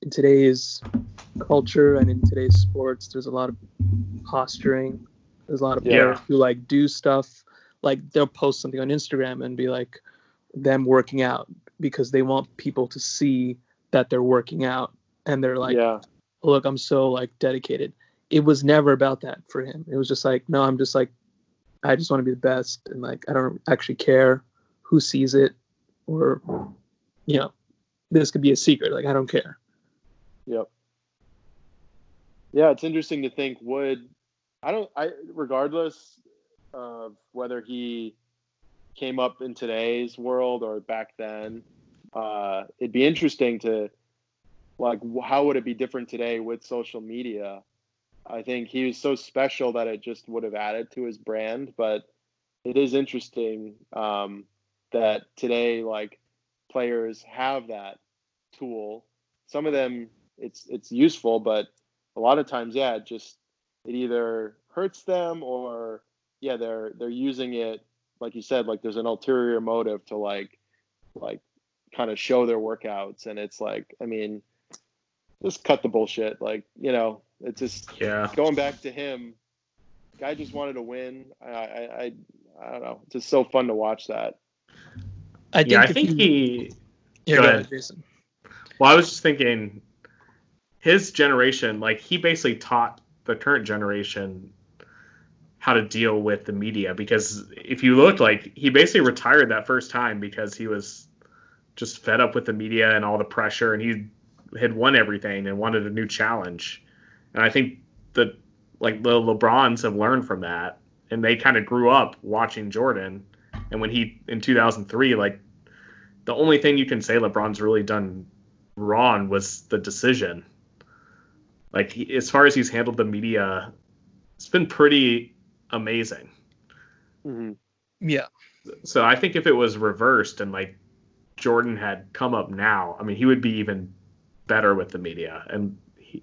in today's culture and in today's sports, there's a lot of posturing. There's a lot of players Yeah. who like do stuff like they'll post something on Instagram and be like them working out because they want people to see that they're working out and they're like yeah, look, I'm so like dedicated. It was never about that for him. It was just like, no, I'm just like, I just want to be the best, and like, I don't actually care who sees it, or, you know, this could be a secret. Like, I don't care. yep. Yeah, it's interesting to think would I don't I regardless of whether he came up in today's world or back then, uh, it'd be interesting to like how would it be different today with social media? I think he was so special that it just would have added to his brand, but it is interesting um, that today like players have that tool. Some of them it's it's useful, but a lot of times, yeah, it just it either hurts them or yeah, they're they're using it like you said, like there's an ulterior motive to like like kind of show their workouts, and it's like I mean, just cut the bullshit. Like you know, it's just Yeah. going back to him. Guy just wanted to win. I I I, I don't know. It's just so fun to watch that. I think. yeah, I think you- he. Yeah, go go ahead. ahead, Jason. Well, I was just thinking, his generation, like he basically taught the current generation how to deal with the media. Because if you look, like he basically retired that first time because he was just fed up with the media and all the pressure, and he had won everything and wanted a new challenge. And I think that like the LeBrons have learned from that, and they kind of grew up watching Jordan. And when he in 2003, like the only thing you can say LeBron's really done wrong was the decision. Like he, as far as he's handled the media, it's been pretty amazing. hmm Yeah. So I think if it was reversed and like Jordan had come up now, I mean, he would be even better with the media. And he,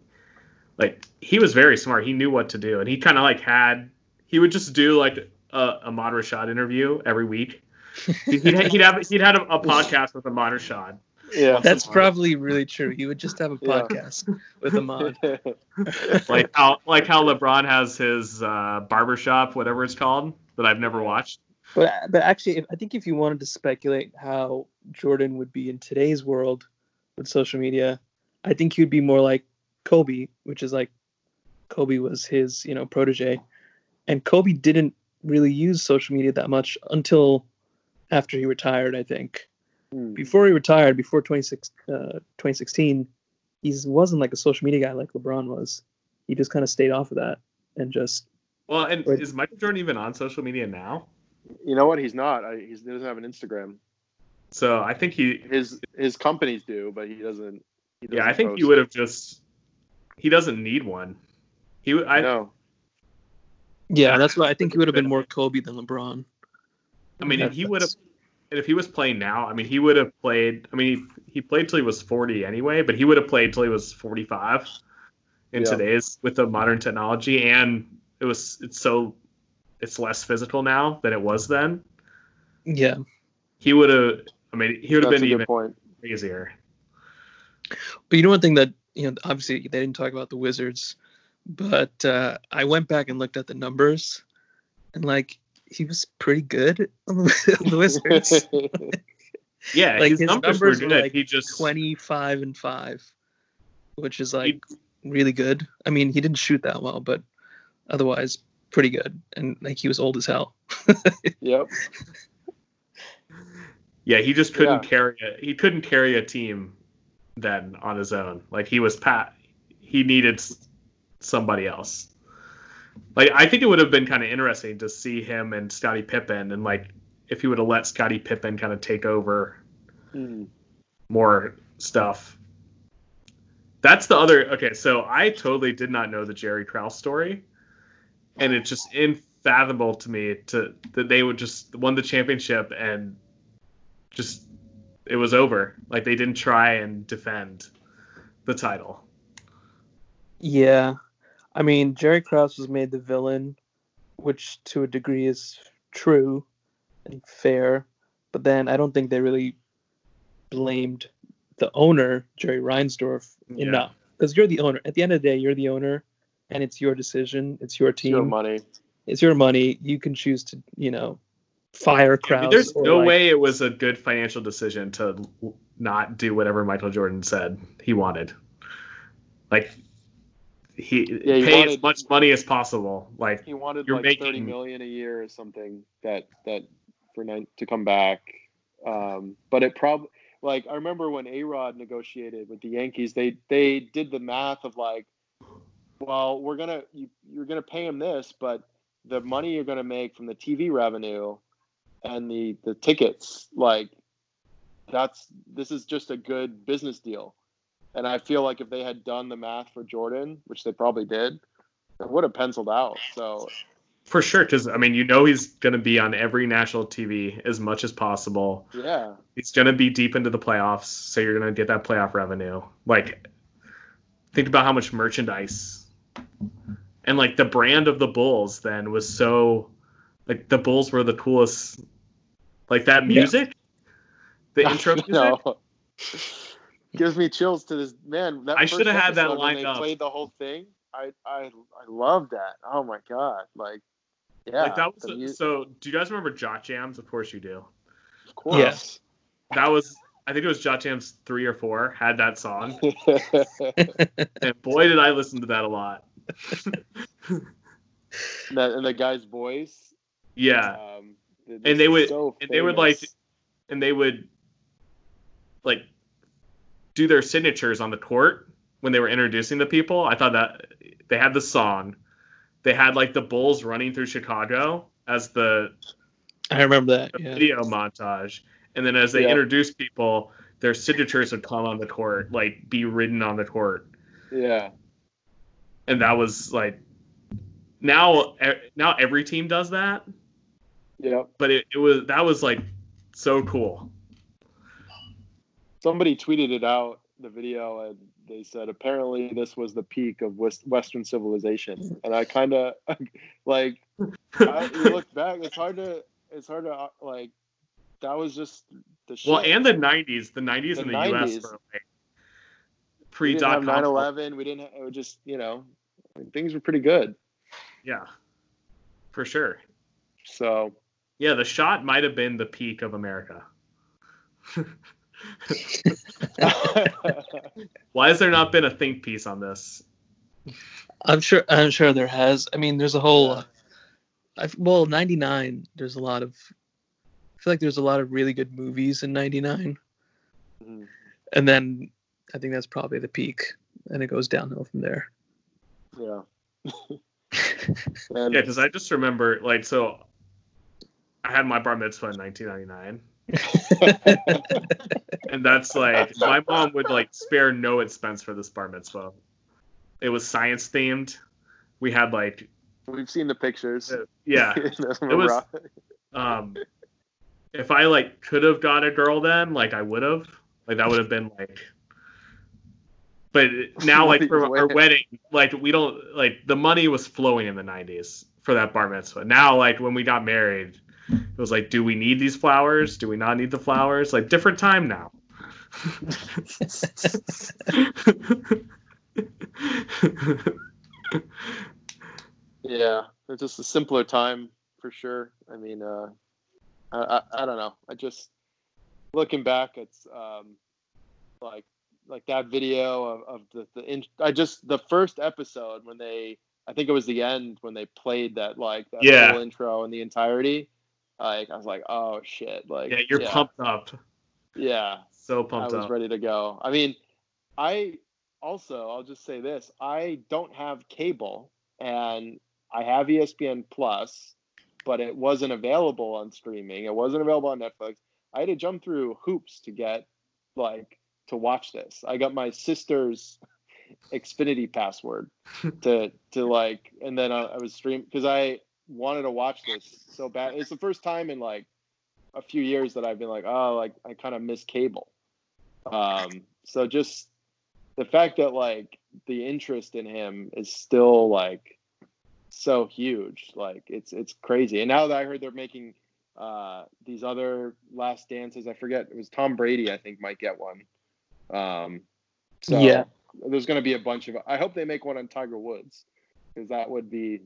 like, he was very smart. He knew what to do, and he kind of like had. He would just do like a, Ahmad Rashad interview every week. He'd, he'd have he'd had a, a podcast with Ahmad Rashad. Yeah. That's Awesome. probably really true. He would just have a Yeah. podcast with Ahmad. like how like how LeBron has his uh, barbershop, whatever it's called, that I've never watched. But but actually, if, I think if you wanted to speculate how Jordan would be in today's world with social media, I think he'd be more like Kobe, which is like Kobe was his you know protege, and Kobe didn't really use social media that much until after he retired. I think Hmm. before he retired, before 26, uh, 2016, he wasn't like a social media guy like LeBron was. He just kind of stayed off of that and just Well, and Right. is Michael Jordan even on social media now? You know what? He's not. I, he's, he doesn't have an Instagram. So I think he, His his companies do, but he doesn't. He doesn't yeah, I think he would have just. He doesn't need one. He, would- I, no. Yeah. That's why I think he would have been more Kobe than LeBron. I mean, if That- he would have, and if he was playing now, I mean, he would have played. I mean, he, he played till he was 40 anyway, but he would have played till he was 45 in Yeah. today's with the modern technology, and it was it's so it's less physical now than it was then. Yeah. He would have. I mean, he would have been a even point. crazier. But you know one thing that you know obviously they didn't talk about the Wizards, but uh, I went back and looked at the numbers, and like he was pretty good on the, on the Wizards. Yeah, Like, his, his numbers, numbers were were, like, he just Twenty five and five, which is like really good. I mean, he didn't shoot that well, but otherwise pretty good. And like he was old as hell. yep. Yeah, he just couldn't Yeah. carry a, he couldn't carry a team then on his own. Like he was pat he needed s- somebody else. Like I think it would have been kind of interesting to see him and Scottie Pippen and like if he would have let Scottie Pippen kind of take over Hmm. more stuff. That's the other okay, so I totally did not know the Jerry Krause story. and it's just unfathomable to me to that they would just won the championship and just it was over. Like they didn't try and defend the title. Yeah. I mean, Jerry Krause was made the villain, which to a degree is true and fair, but then I don't think they really blamed the owner, Jerry Reinsdorf, Yeah. enough. Because you're the owner. At the end of the day, you're the owner, and it's your decision. It's your It's team. your money. It's your money. You can choose to, you know, fire I Krause. mean, there's no like- way it was a good financial decision to not do whatever Michael Jordan said he wanted. Like he Yeah, he pay as much money as possible. Like He wanted You're like thirty making- million a year or something that that for nine to come back. Um, but it probably like I remember when A Rod negotiated with the Yankees, they they did the math of like, well, we're gonna you, you're gonna pay him this, but the money you're gonna make from the TV revenue and the the tickets, like that's this is just a good business deal. And I feel like if they had done the math for Jordan, which they probably did, it would have penciled out. So for sure, because I mean, you know, he's gonna be on every national TV as much as possible. yeah, He's gonna be deep into the playoffs, so you're gonna get that playoff revenue. Like, think about how much merchandise and like the brand of the Bulls then was so like the Bulls were the coolest. Like that Yeah. music, the intro music. No. Gives me chills to this man. That I should have had that episode when lined they up. Played the whole thing. I I I love that. Oh my god! Like, yeah. like that was a- mu- so. Do you guys remember Jock Jams? Of course you do. of course. Yes. That was I think it was Jock Jams three or four had that song, and boy did I listen to that a lot. and, that, and the guy's voice. Yeah, Um, And they would- so and they would, like, and they would like do their signatures on the court when they were introducing the people. I thought that they had the song, they had like the Bulls running through Chicago as the I remember that. Yeah. video montage. And then as they Yeah. introduced people, their signatures would come on the court, like be written on the court. Yeah. And that was like now now every team does that, Yep. but it, it was that was like so cool. Somebody tweeted it out the video and they said apparently this was the peak of Western civilization, and I kind of like I, you look back. It's hard to it's hard to uh, like that was just the shit. Well, and the '90s, the '90s The in the U.S. 90s. were like pre dot have com. 9/11. We didn't. Have, it was just you know things were pretty good. Yeah, for sure. So Yeah, the shot might have been the peak of America. Why has there not been a think piece on this? I'm sure. I'm sure there has. I mean, there's a whole. Yeah. Uh, I, well, '99. There's a lot of. I feel like there's a lot of really good movies in '99, mhm. and then I think that's probably the peak, and it goes downhill from there. yeah. and Yeah, because I just remember like so. I had my bar mitzvah in 1999, and that's like my mom would like spare no expense for this bar mitzvah. It was science themed. We had like we've seen the pictures. uh, yeah, it was- um if i like could have got a girl then like i would have like that would have been like but now like for our wedding like we don't like the money was flowing in the 90s for that bar mitzvah now like when we got married it was like do we need these flowers do we not need the flowers like different time now Yeah, it's just a simpler time for sure. I mean, uh, I, I I don't know. I just looking back, it's um, like like that video of, of the the in, I just the first episode when they I think it was the end when they played that like that Yeah. whole intro in the entirety. Like I was like, oh shit! Like yeah you're pumped up Yeah, so pumped. I was up ready to go. I mean, I also I'll just say this: I don't have cable, and I have ESPN Plus, but it wasn't available on streaming. It wasn't available on Netflix. I had to jump through hoops to get like to watch this. I got my sister's Xfinity password to to like, and then I, I was stream because I wanted to watch this so bad. It's the first time in like a few years that I've been like, oh, like I kind of miss cable. Um, so just the fact that like the interest in him is still like so huge, like it's it's crazy. And now that I heard they're making uh, these other last dances, I forget it was Tom Brady, I think might get one. Um, so Yeah. there's going to be a bunch of. I hope they make one on Tiger Woods because that would be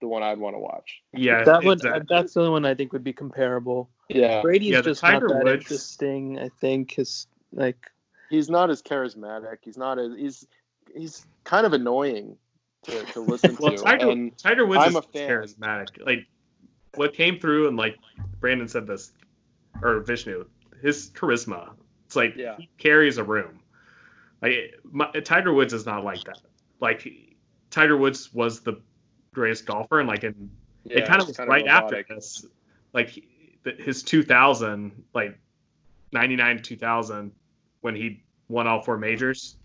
the one I'd want to watch. Yeah, that one, exactly. Uh, that's the only one I think would be comparable. Yeah, Brady's Yeah, just Tiger not that Woods- interesting. I think his like he's not as charismatic. He's not as he's he's kind of annoying to, to listen well, to. Tiger, and Tiger Woods I'm is a fan. charismatic. Like what came through, and like Branden said this, or Vishnu, his charisma. It's like Yeah. he carries a room. Like my, Tiger Woods is not like that. Like Tiger Woods was the greatest golfer, and like in yeah, it kind of was right after this, like his 2000, like 99 2000, when he won all four majors.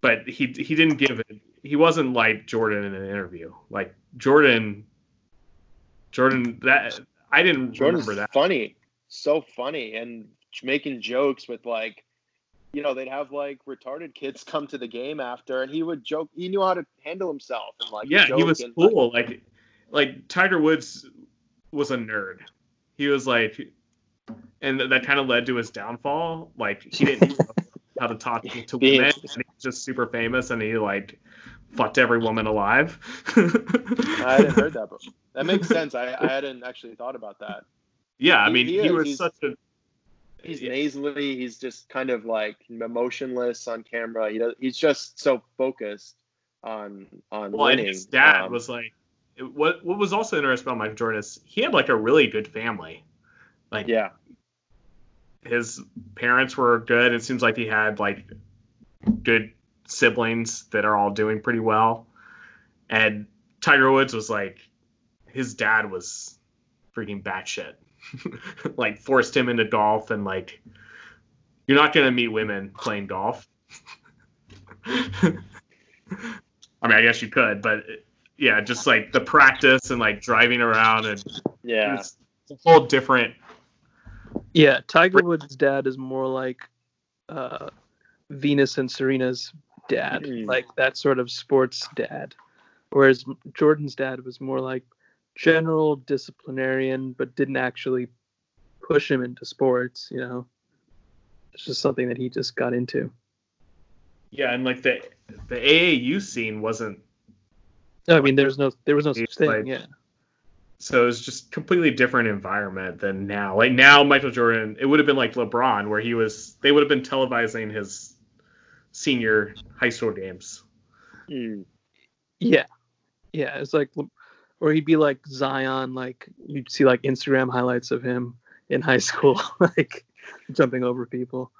But he he didn't give it. He wasn't like Jordan in an interview. Like Jordan, Jordan that I didn't Jordan's remember that. funny, so funny, and making jokes with like, you know, they'd have like retarded kids come to the game after, and he would joke. He knew how to handle himself and like yeah, he was and, cool. Like like Tiger Woods was a nerd. He was like, and that kind of led to his downfall. Like he didn't know how to talk to women. And he was just super famous, and he like fucked every woman alive. I hadn't heard that, but that makes sense. I, I hadn't actually thought about that. Yeah, I mean, he he, was such a. He's yeah, nasally. He's just kind of like emotionless on camera. He does, he's just so focused on on well, and winning. his dad Um, was like, it- what what was also interesting about Michael Jordan is he had like a really good family. Like yeah, his parents were good. It seems like he had like good siblings that are all doing pretty well. And Tiger Woods was like, his dad was freaking batshit. like forced him into golf and like, you're not gonna meet women playing golf. I mean, I guess you could, but yeah, just like the practice and like driving around and yeah. it's a whole different. yeah, Tiger Woods' dad is more like uh, Venus and Serena's dad, Mm. like that sort of sports dad. Whereas Jordan's dad was more like general disciplinarian, but didn't actually push him into sports. You know, it's just something that he just got into. Yeah, and like the the AAU scene wasn't No, I mean, there's no, there was no such thing. like- yeah, so it was just completely different environment than now. Like now, Michael Jordan, it would have been like LeBron, where he was. They would have been televising his senior high school games. Mm. yeah, yeah. It's like, or he'd be like Zion, like you'd see like Instagram highlights of him in high school, like jumping over people.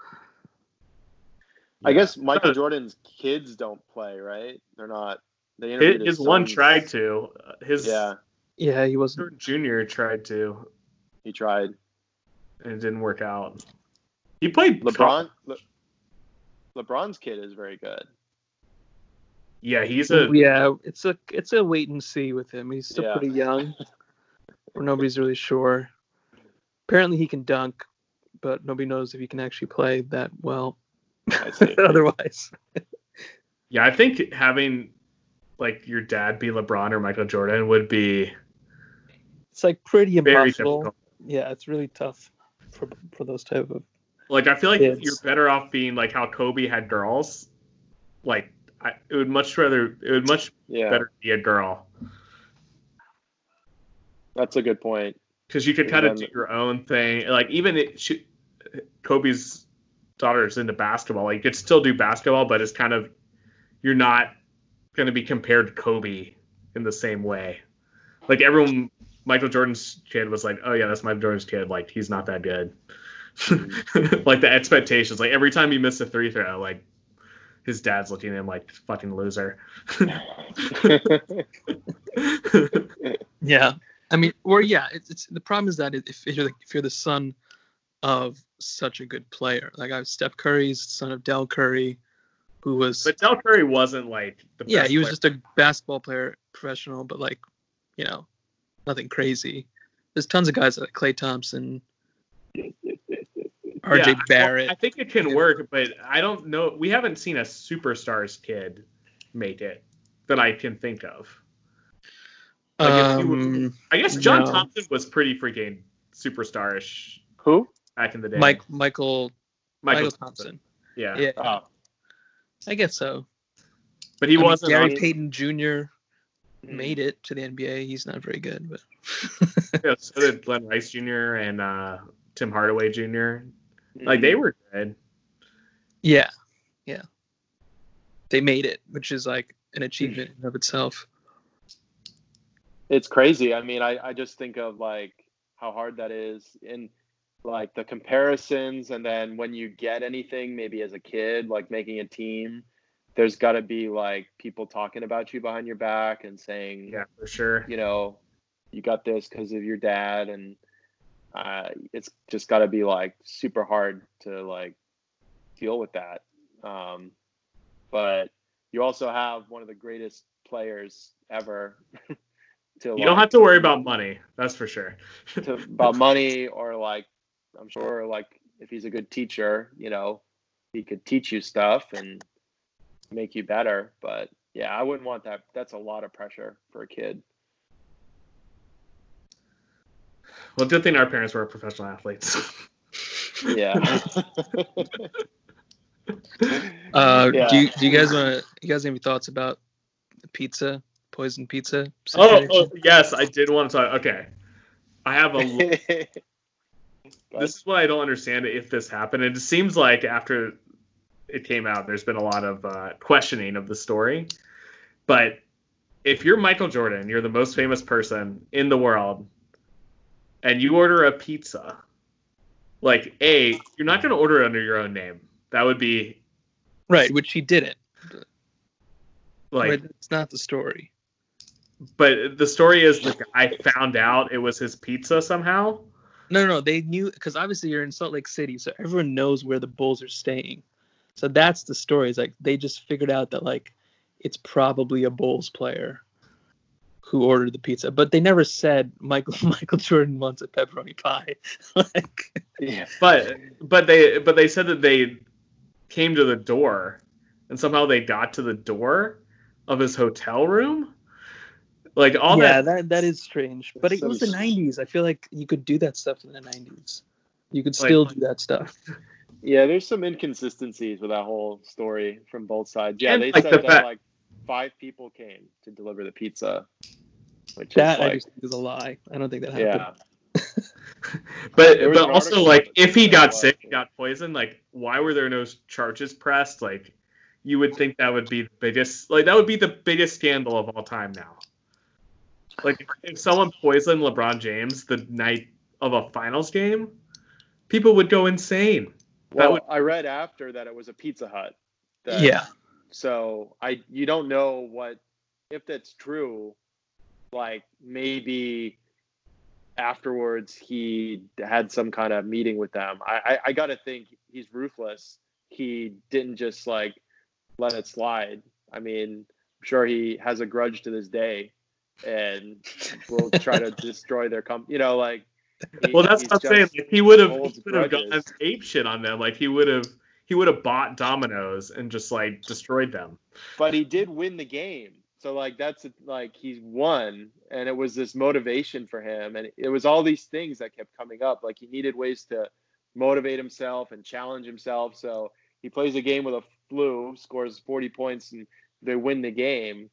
I guess Michael Jordan's kids don't play, right? They're not. They His, interviewed his one tried to. His Yeah, Yeah, he wasn't. Jordan Jr. tried to, he tried. and it didn't work out. He played LeBron. Le, LeBron's kid is very good. Yeah, he's a. yeah, it's a it's a wait and see with him. He's still Yeah. pretty young, or nobody's really sure. Apparently, he can dunk, but nobody knows if he can actually play that well. Otherwise, Yeah, I think having like your dad be LeBron or Michael Jordan would be it's like pretty impossible. difficult. Yeah, it's really tough for for those type of. Like I feel like Kids. you're better off being like how Kobe had girls. Like I it would much rather it would much Yeah, better be a girl that's a good point. because you could kind of do your own thing. Like even it, she, Kobe's daughter's into basketball. Like you could still do basketball, but it's kind of you're not going to be compared to Kobe in the same way. Like everyone, Michael Jordan's kid was like, oh yeah, that's Michael Jordan's kid. Like he's not that good. like the expectations. Like every time he missed a three throw, like his dad's looking at him like fucking loser. Yeah, I mean, or yeah, it's, it's the problem is that if you're the, if you're the son of such a good player, like I was Steph Curry's son of Del Curry, who was But Del Curry wasn't like the yeah, he was player. just a basketball player, professional, but like, you know, nothing crazy. There's tons of guys like Klay Thompson, RJ Yeah, I- Barrett. I think it can work, but I don't know. We haven't seen a superstars kid make it that I can think of. like, if you um, I guess John No. Thompson was pretty freaking superstarish Who? back in the day. Mike Michael Michael, Mychal Thompson. Yeah. Yeah, Oh. I guess so. but he I wasn't. Gary on- Payton Jr. Mm. made it to the NBA. He's not very good, but yeah, so did Glenn Rice Jr. and uh, Tim Hardaway Jr. Like they mm-hmm. were good. yeah, yeah, they made it, which is like an achievement in of itself. it's crazy. I mean, I, I just think of like how hard that is and like the comparisons and then when you get anything maybe as a kid like making a team there's got to be like people talking about you behind your back and saying Yeah, for sure. you know you got this because of your dad and uh, it's just got to be like super hard to like deal with that um, but you also have one of the greatest players ever to You don't have to worry about money. That's for sure. to, about money or like I'm sure like if he's a good teacher, you know, he could teach you stuff and make you better. But yeah, I wouldn't want that. That's a lot of pressure for a kid. Well, good thing our parents were professional athletes. Yeah. Uh, Yeah. do you do you guys want to? You guys have any thoughts about pizza, poison pizza? oh, oh, yes, I did want to talk. Okay, I have a. This is what I don't understand if this happened. It seems like after it came out, there's been a lot of uh, questioning of the story. But if you're Michael Jordan, you're the most famous person in the world, and you order a pizza, like a, you're not going to order it under your own name. That would be right, which he didn't. like, right, it's not the story. but the story is the guy found out it was his pizza somehow. No, no, no. They knew because obviously you're in Salt Lake City, so everyone knows where the Bulls are staying. So that's the story. Is like they just figured out that like it's probably a Bulls player who ordered the pizza, but they never said Michael Michael Jordan wants a pepperoni pie. like, yeah. But but they but they said that they came to the door and somehow they got to the door of his hotel room. Like all yeah, that that that is strange. But it So was the '90s. I feel like you could do that stuff in the '90s. You could Like- still do that stuff. Yeah, there's some inconsistencies with that whole story from both sides. Yeah, And, they like, said the that fact- like five people came to deliver the pizza, which That is I just think is a lie. I don't think that happened. yeah. but but also like if he got but- sick, got poisoned, like why were there no charges pressed? Like you would think that would be the biggest like that would be the biggest scandal of all time now. Like if someone poisoned LeBron James the night of a finals game, people would go insane. That Well, would- I read after that it was a Pizza Hut. that- Yeah. So I you don't know what if that's true. Like maybe afterwards he had some kind of meeting with them. I I, I got to think he's ruthless. He didn't just like let it slide. I mean, I'm sure he has a grudge to this day, and will try to destroy their company. You know, like. he- Well, that's what I'm saying. Like, he would have he would have gone ape shit on them. Like he would have he would have bought dominoes and just like destroyed them. but he did win the game. So like that's like he's won, and it was this motivation for him, and it was all these things that kept coming up. Like he needed ways to motivate himself and challenge himself. So he plays a game with a flu, scores 40 points, and they win the game.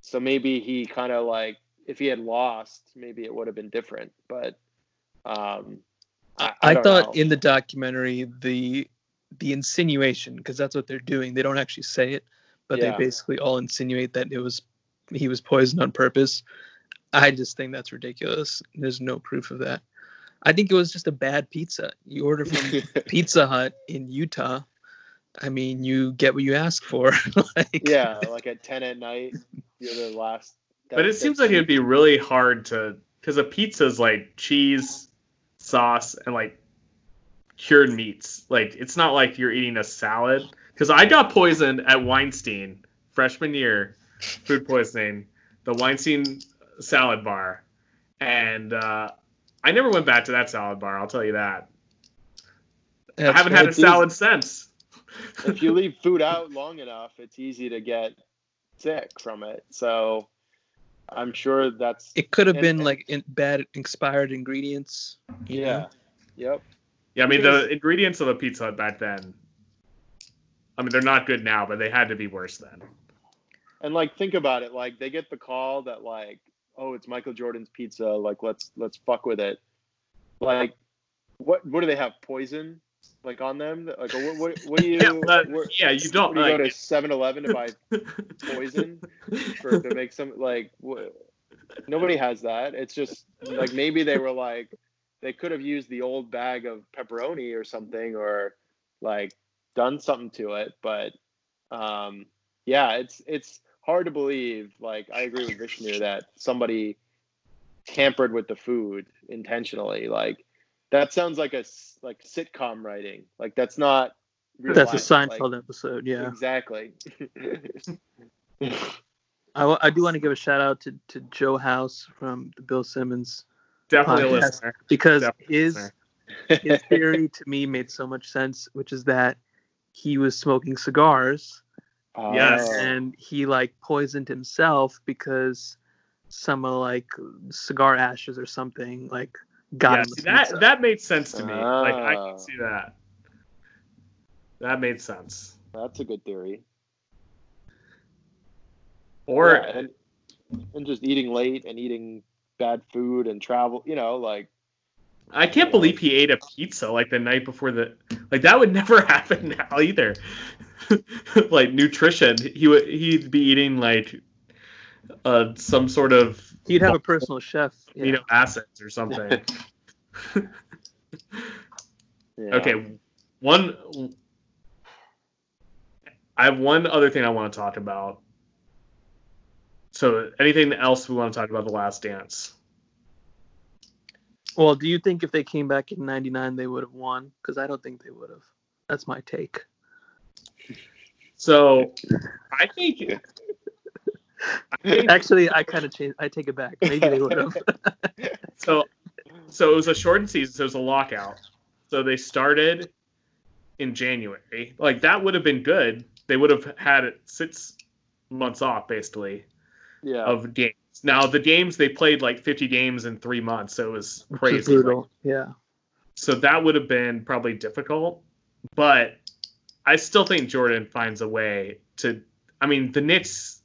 So maybe he kind of like if he had lost, maybe it would have been different. But um, I, I, don't thought know. in the documentary the the insinuation because that's what they're doing. They don't actually say it, but Yeah. they basically all insinuate that it was he was poisoned on purpose. I just think that's ridiculous. There's no proof of that. I think it was just a bad pizza. You order from Pizza Hut in Utah. I mean, you get what you ask for. like, yeah, like at 10 at night, you're the last. But it seems like it'd be really hard to because a pizza is like cheese, sauce, and like cured meats. Like it's not like you're eating a salad. because I got poisoned at Weinstein freshman year, food poisoning, the Weinstein salad bar, and uh, I never went back to that salad bar. I'll tell you that. I haven't had a right. These- salad since. if you leave food out long enough, it's easy to get sick from it. So I'm sure that's It could have been like in bad expired ingredients. yeah. know? Yep. Yeah, I mean the ingredients of the Pizza Hut back then. I mean they're not good now, but they had to be worse then. And like think about it, like they get the call that like, oh, it's Michael Jordan's pizza, like let's let's fuck with it. Like what what do they have? Poison? Like on them? Like what what, what do you Yeah, but- where- yeah, you don't do you go to like. 7-Eleven to buy poison for to make some like wh- nobody has that. It's just like maybe they were like they could have used the old bag of pepperoni or something or like done something to it, but um yeah, it's it's hard to believe. Like I agree with Vishnu that somebody tampered with the food intentionally. Like that sounds like a like sitcom writing. Like that's not That's a life. Like, Seinfeld episode. Yeah. Exactly. I, I do want to give a shout out to, to Joe House from the Bill Simmons Definitely a listener. because Definitely his listener. his theory to me made so much sense, which is that he was smoking cigars oh. Yes. Oh. and he like poisoned himself because some of like cigar ashes or something like got Yeah, him see, that pizza. that made sense to me. Like I can see oh. that. That made sense. That's a good theory. Or Yeah, and, and just eating late and eating bad food and travel, you know, like I can't believe he ate a pizza like the night before the like that would never happen now either. like nutrition, he would he'd be eating like uh some sort of He'd have a personal chef. Yeah. know, acids or something. yeah. Okay, one. I have one other thing I want to talk about. So, anything else we want to talk about the Last Dance? Well, do you think if they came back in '99 they would have won? Because I don't think they would have. That's my take. So, I think. I think Actually, I kind of change. I take it back. Maybe they would have. so. So it was a shortened season. So it was a lockout. So they started in January. Like that would have been good. They would have had it six months off basically Yeah. of games. Now the games they played like 50 games in three months, so it was crazy. brutal. Yeah. So that would have been probably difficult, but I still think Jordan finds a way to. I mean, the Knicks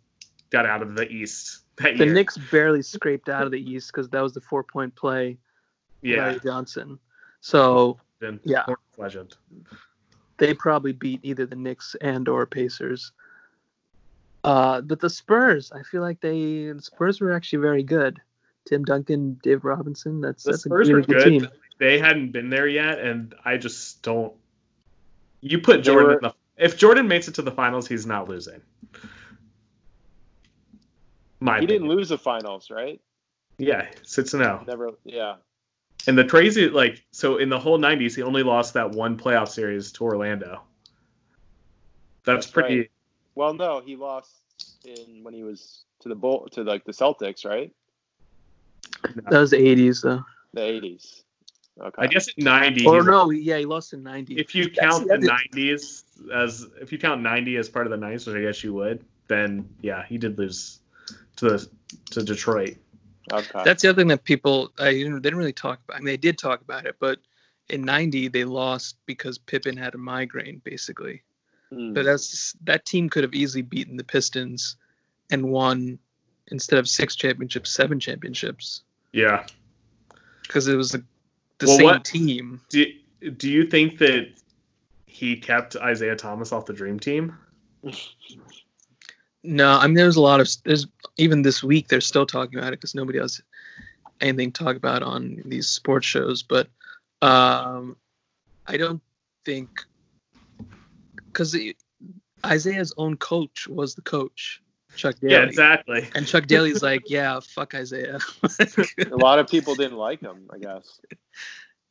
got out of the East that The year. The Knicks barely scraped out of the East because that was the four point play. yeah, Larry Johnson. So then yeah. Legend. they probably beat either the Knicks and or Pacers. Uh, but the Spurs, I feel like they the Spurs were actually very good. Tim Duncan, Dave Robinson. That's The that's Spurs a were really good, good. team. They hadn't been there yet, and I just don't. You put Jordan were- in the. If Jordan makes it to the finals, he's not losing. My he didn't lose the finals, right? Yeah, six and zero. Never. Yeah. And the crazy, like, so in the whole '90s, he only lost that one playoff series to Orlando. That's, That's pretty. right. Well, no, he lost in when he was to the bull to like the Celtics, right? That was the 80s though. The 80s. Okay. I guess in '90. Or no, yeah, he lost in 90. If you count the the '90s as if you count '90 as part of the '90s, which I guess you would, then yeah, he did lose to the to Detroit. Okay. That's the other thing that people I didn't, they didn't really talk about. I mean, they did talk about it, but in 90 they lost because Pippen had a migraine basically. Hmm. But that's that team could have easily beaten the Pistons and won instead of six championships, seven championships Yeah. because it was the, the Well, same what- team. Do Do you think that he kept Isiah Thomas off the Dream Team? No, I mean there's a lot of there's even this week they're still talking about it because nobody has anything to talk about on these sports shows. But um, I don't think because Isiah's own coach was the coach, Chuck Daly, Yeah, exactly. and Chuck Daly's like, yeah, fuck Isaiah. a lot of people didn't like him. I guess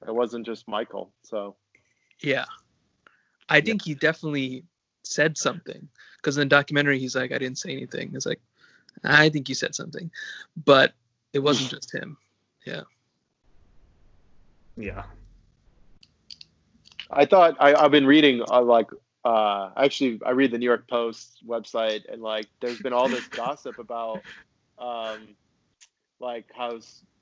it wasn't just Michael. So yeah, I think he definitely said something because in the documentary he's like, I didn't say anything. It's like, I think you said something, but it wasn't just him. Yeah. Yeah. I thought I, I've been reading uh, like uh, actually I read the New York Post website and like there's been all this gossip about um, like how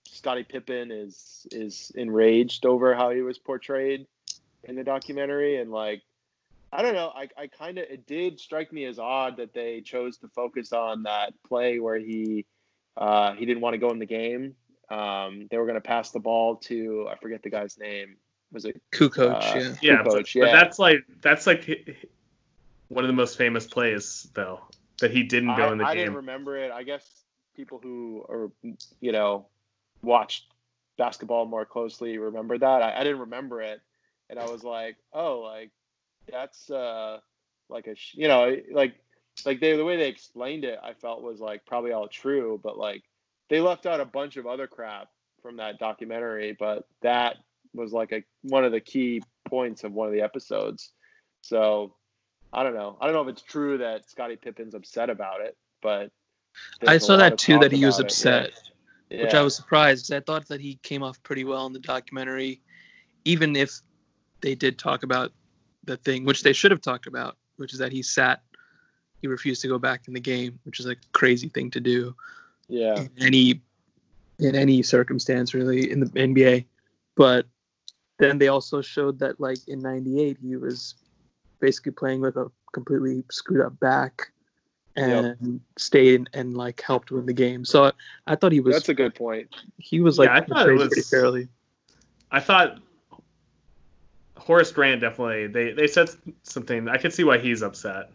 Scottie Pippen is is enraged over how he was portrayed in the documentary. And like I don't know I, I kind of it did strike me as odd that they chose to focus on that play where he uh, he didn't want to go in the game. Um, they were going to pass the ball to I forget the guy's name was it Kukoc? Uh, yeah. Yeah, Kukoc, but, yeah. but that's like that's like hi- hi- one of the most famous plays though that he didn't go I, in the I game. I didn't remember it. I guess people who are you know watched basketball more closely remember that. I, I didn't remember it, and I was like, oh, like that's uh like a sh- you know like like they the way they explained it, I felt was like probably all true, but like they left out a bunch of other crap from that documentary, but that was like a one of the key points of one of the episodes. So I don't know. I don't know if it's true that Scottie Pippen's upset about it, but I saw that too that he was about it, upset, yeah. which I was surprised because I thought that he came off pretty well in the documentary, even if they did talk about the thing which they should have talked about, which is that he sat, he refused to go back in the game, which is a crazy thing to do. yeah. in any in any circumstance really in the NBA. But then they also showed that like in '98 he was basically playing with a completely screwed up back and stayed and like helped win the game. So I thought he was That's a good point. he was like Yeah, I thought it was- pretty fairly. I thought Horace Grant definitely they they said something. I could see why he's upset.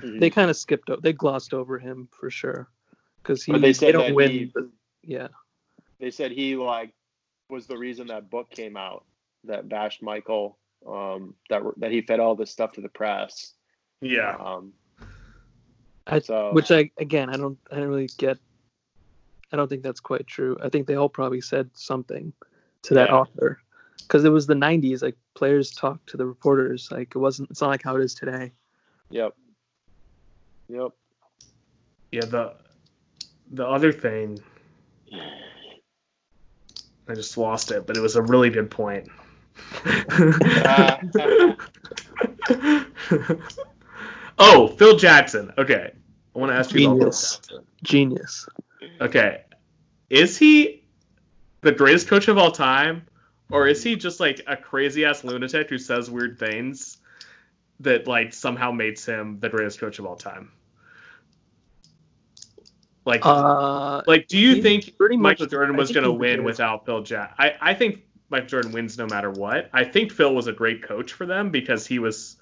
Mm-hmm. They kind of skipped over, they glossed over him for sure because he But they said don't that win. he- but yeah, They said he like was the reason that book came out that bashed Michael. Um, that that he fed all this stuff to the press. Yeah. Um, I, so which I again I don't I don't really get. I don't think that's quite true. I think they all probably said something to that Yeah. author because it was the 90s. Like players talked to the reporters. Like it wasn't. It's not like how it is today. Yep. Yep. Yeah, the the other thing I just lost it, but it was a really good point. oh, Phil Jackson. Okay. I want to ask you about Phil Genius. Jackson. Genius. Okay. Is he the greatest coach of all time? Or is he just like a crazy ass lunatic who says weird things that like somehow makes him the greatest coach of all time? Like Uh, like, do you think pretty much- Michael Jordan was going to win without Phil Jack? I, I think Michael Jordan wins no matter what. I think Phil was a great coach for them because he was,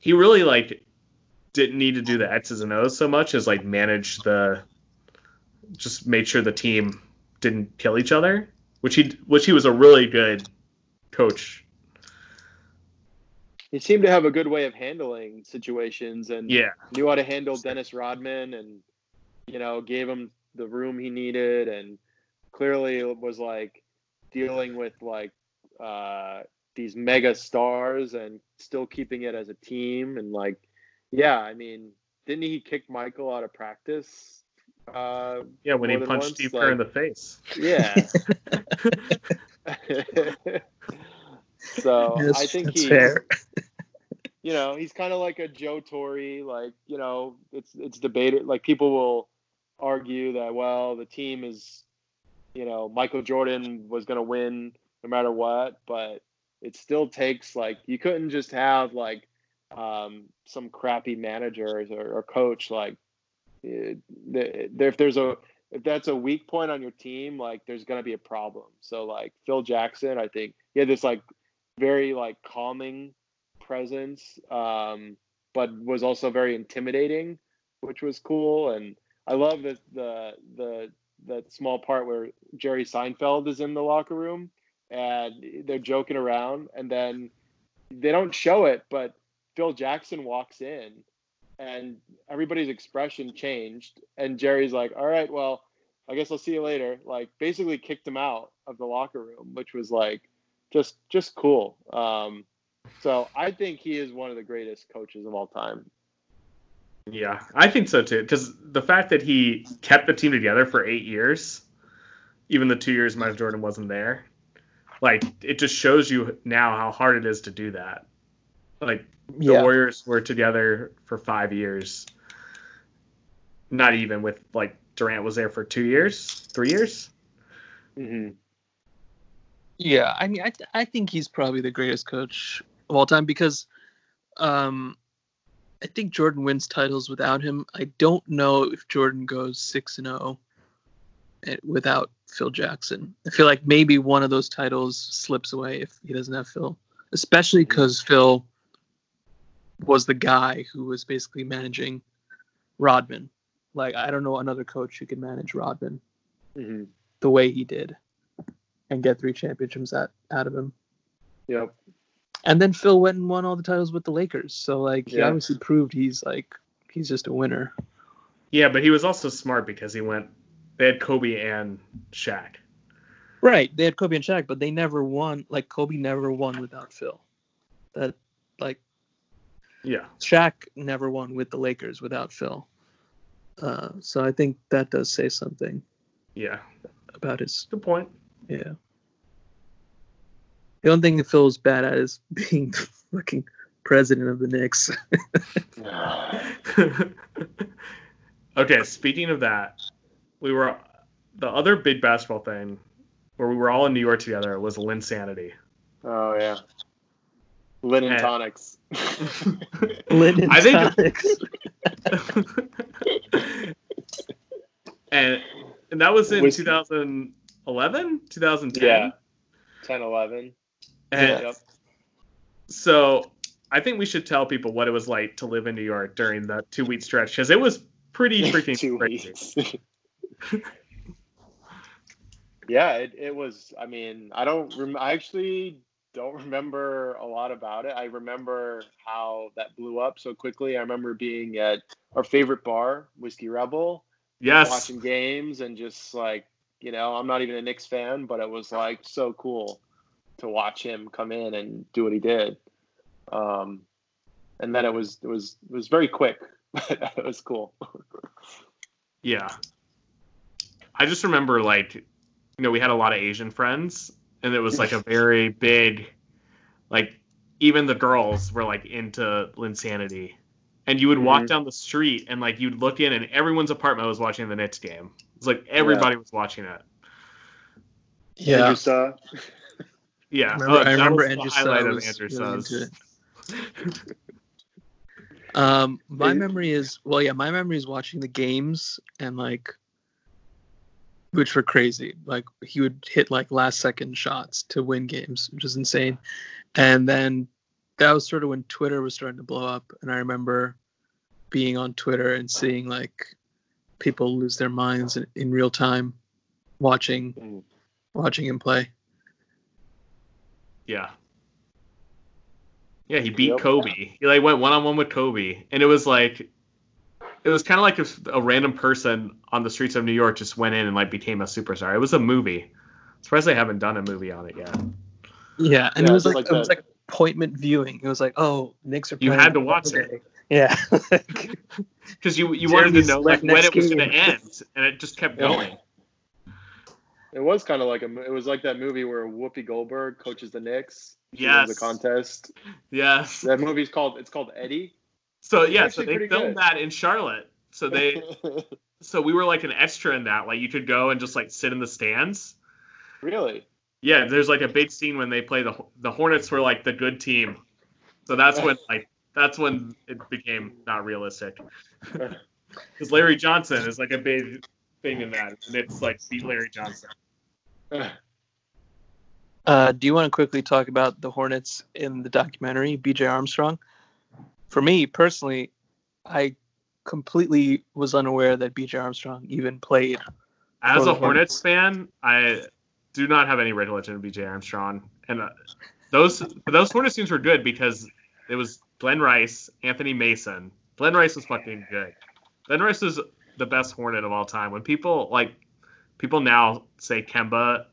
he really like didn't need to do the X's and O's so much as like manage the, just made sure the team didn't kill each other, which he which he was a really good coach. He seemed to have a good way of handling situations and Yeah, knew how to handle Dennis Rodman and you know gave him the room he needed and clearly it was like dealing with like uh, these mega stars and still keeping it as a team and like yeah I mean didn't he kick Michael out of practice uh, yeah. When he punched once, Steve Kerr in the face. yeah so yes, I think that's he's fair. you know, he's kind of like a Joe Torre. Like, you know, it's it's debated. Like, people will argue that well, the team is, you know, Michael Jordan was going to win no matter what, but it still takes like you couldn't just have like um, some crappy managers or, or coach like the, if there's a if that's a weak point on your team, like there's gonna be a problem. So like Phil Jackson, I think he had this like very like calming presence, um, but was also very intimidating, which was cool. And I love that the the that small part where Jerry Seinfeld is in the locker room and they're joking around, and then they don't show it, but Phil Jackson walks in and everybody's expression changed and Jerry's like, "All right, well, I guess I'll see you later." Like basically kicked him out of the locker room, which was like just just cool. Um So I think he is one of the greatest coaches of all time. Yeah, I think so too. Because the fact that he kept the team together for eight years, even the two years Michael Jordan wasn't there, like it just shows you now how hard it is to do that. Like the Yeah. Warriors were together for five years. Not even with like Durant was there for two years, three years. Mm-hmm. Yeah, I mean, I th- I think he's probably the greatest coach of all time because, um, I think Jordan wins titles without him. I don't know if Jordan goes six and zero without Phil Jackson. I feel like maybe one of those titles slips away if he doesn't have Phil, especially because Phil was the guy who was basically managing Rodman. Like I don't know another coach who could manage Rodman Mm-hmm. the way he did and get three championships out, out of him. Yep. And then Phil went and won all the titles with the Lakers. So like he Yeah. obviously proved he's like he's just a winner. Yeah, but he was also smart because he went. They had Kobe and Shaq. Right. They had Kobe and Shaq, but they never won like Kobe never won without Phil. That like Yeah, Shaq never won with the Lakers without Phil. Uh, so I think that does say something yeah. about his Good point. yeah. The only thing that feels bad at is being the fucking president of the Knicks. okay, speaking of that, we were the other big basketball thing where we were all in New York together was Linsanity. Oh yeah. Linen Eh. tonics. Linen I think- tonics. and and that was in Whiskey. 2011, 2010. yeah. 10, 11. And Yep. so I think we should tell people what it was like to live in New York during the two week stretch because it was pretty freaking crazy. yeah, it, it was. I mean, I don't. Rem- I actually don't remember a lot about it. I remember how that blew up so quickly. I remember being at our favorite bar, Whiskey Rebel, Yes. watching games and just like you know, I'm not even a Knicks fan, but it was like so cool to watch him come in and do what he did. Um, and then it was it was it was very quick, but it was cool. Yeah. I just remember like you know, we had a lot of Asian friends and it was like a very big like even the girls were like into Linsanity. And you would walk Mhm. down the street and like you'd look in and everyone's apartment was watching the Knicks game. It's like everybody was watching it. yeah. Andrew Suh. Yeah. I remember, Oh, I that remember was the Andrew highlight Suh of Andrew really Suh's. Um, my Is- memory is well, yeah, my memory is watching the games and like, which were crazy. Like he would hit like last second shots to win games, which is insane. And then that was sort of when Twitter was starting to blow up, and I remember being on Twitter and seeing like people lose their minds in, in real time, watching Mm. watching him play. Yeah. Yeah, he beat Yep. Kobe. He like went one on one with Kobe, and it was like, it was kind of like if a random person on the streets of New York just went in and like became a superstar. It was a movie. Surprised they haven't done a movie on it yet. Yeah, and Yeah, it was like, like it was like appointment viewing. It was like, oh, Knicks are You had to watch it. Yeah. Because you you wanted to know like when it was going to end, and it just kept going. It was kind of like a. It was like that movie where Whoopi Goldberg coaches the Knicks. Yes. the contest. Yes. That movie's called. It's called Eddie. So yeah, so they filmed good. that in Charlotte. So they so we were like an extra in that. Like you could go and just like sit in the stands. really? Yeah, there's like a big scene when they play the the Hornets were like the good team. So that's when like that's when it became not realistic. Because Larry Johnson is like a big thing in that, and it's like beat Larry Johnson. Uh, do you want to quickly talk about the Hornets in the documentary, BJ Armstrong? For me personally, I completely was unaware that BJ Armstrong even played. As a Hornets fan, I do not have any recollection of BJ Armstrong, and uh, those those Hornets teams were good because it was Glen Rice, Anthony Mason. Glen Rice was fucking good. Glen Rice is the best Hornet of all time. When people like people now say Kemba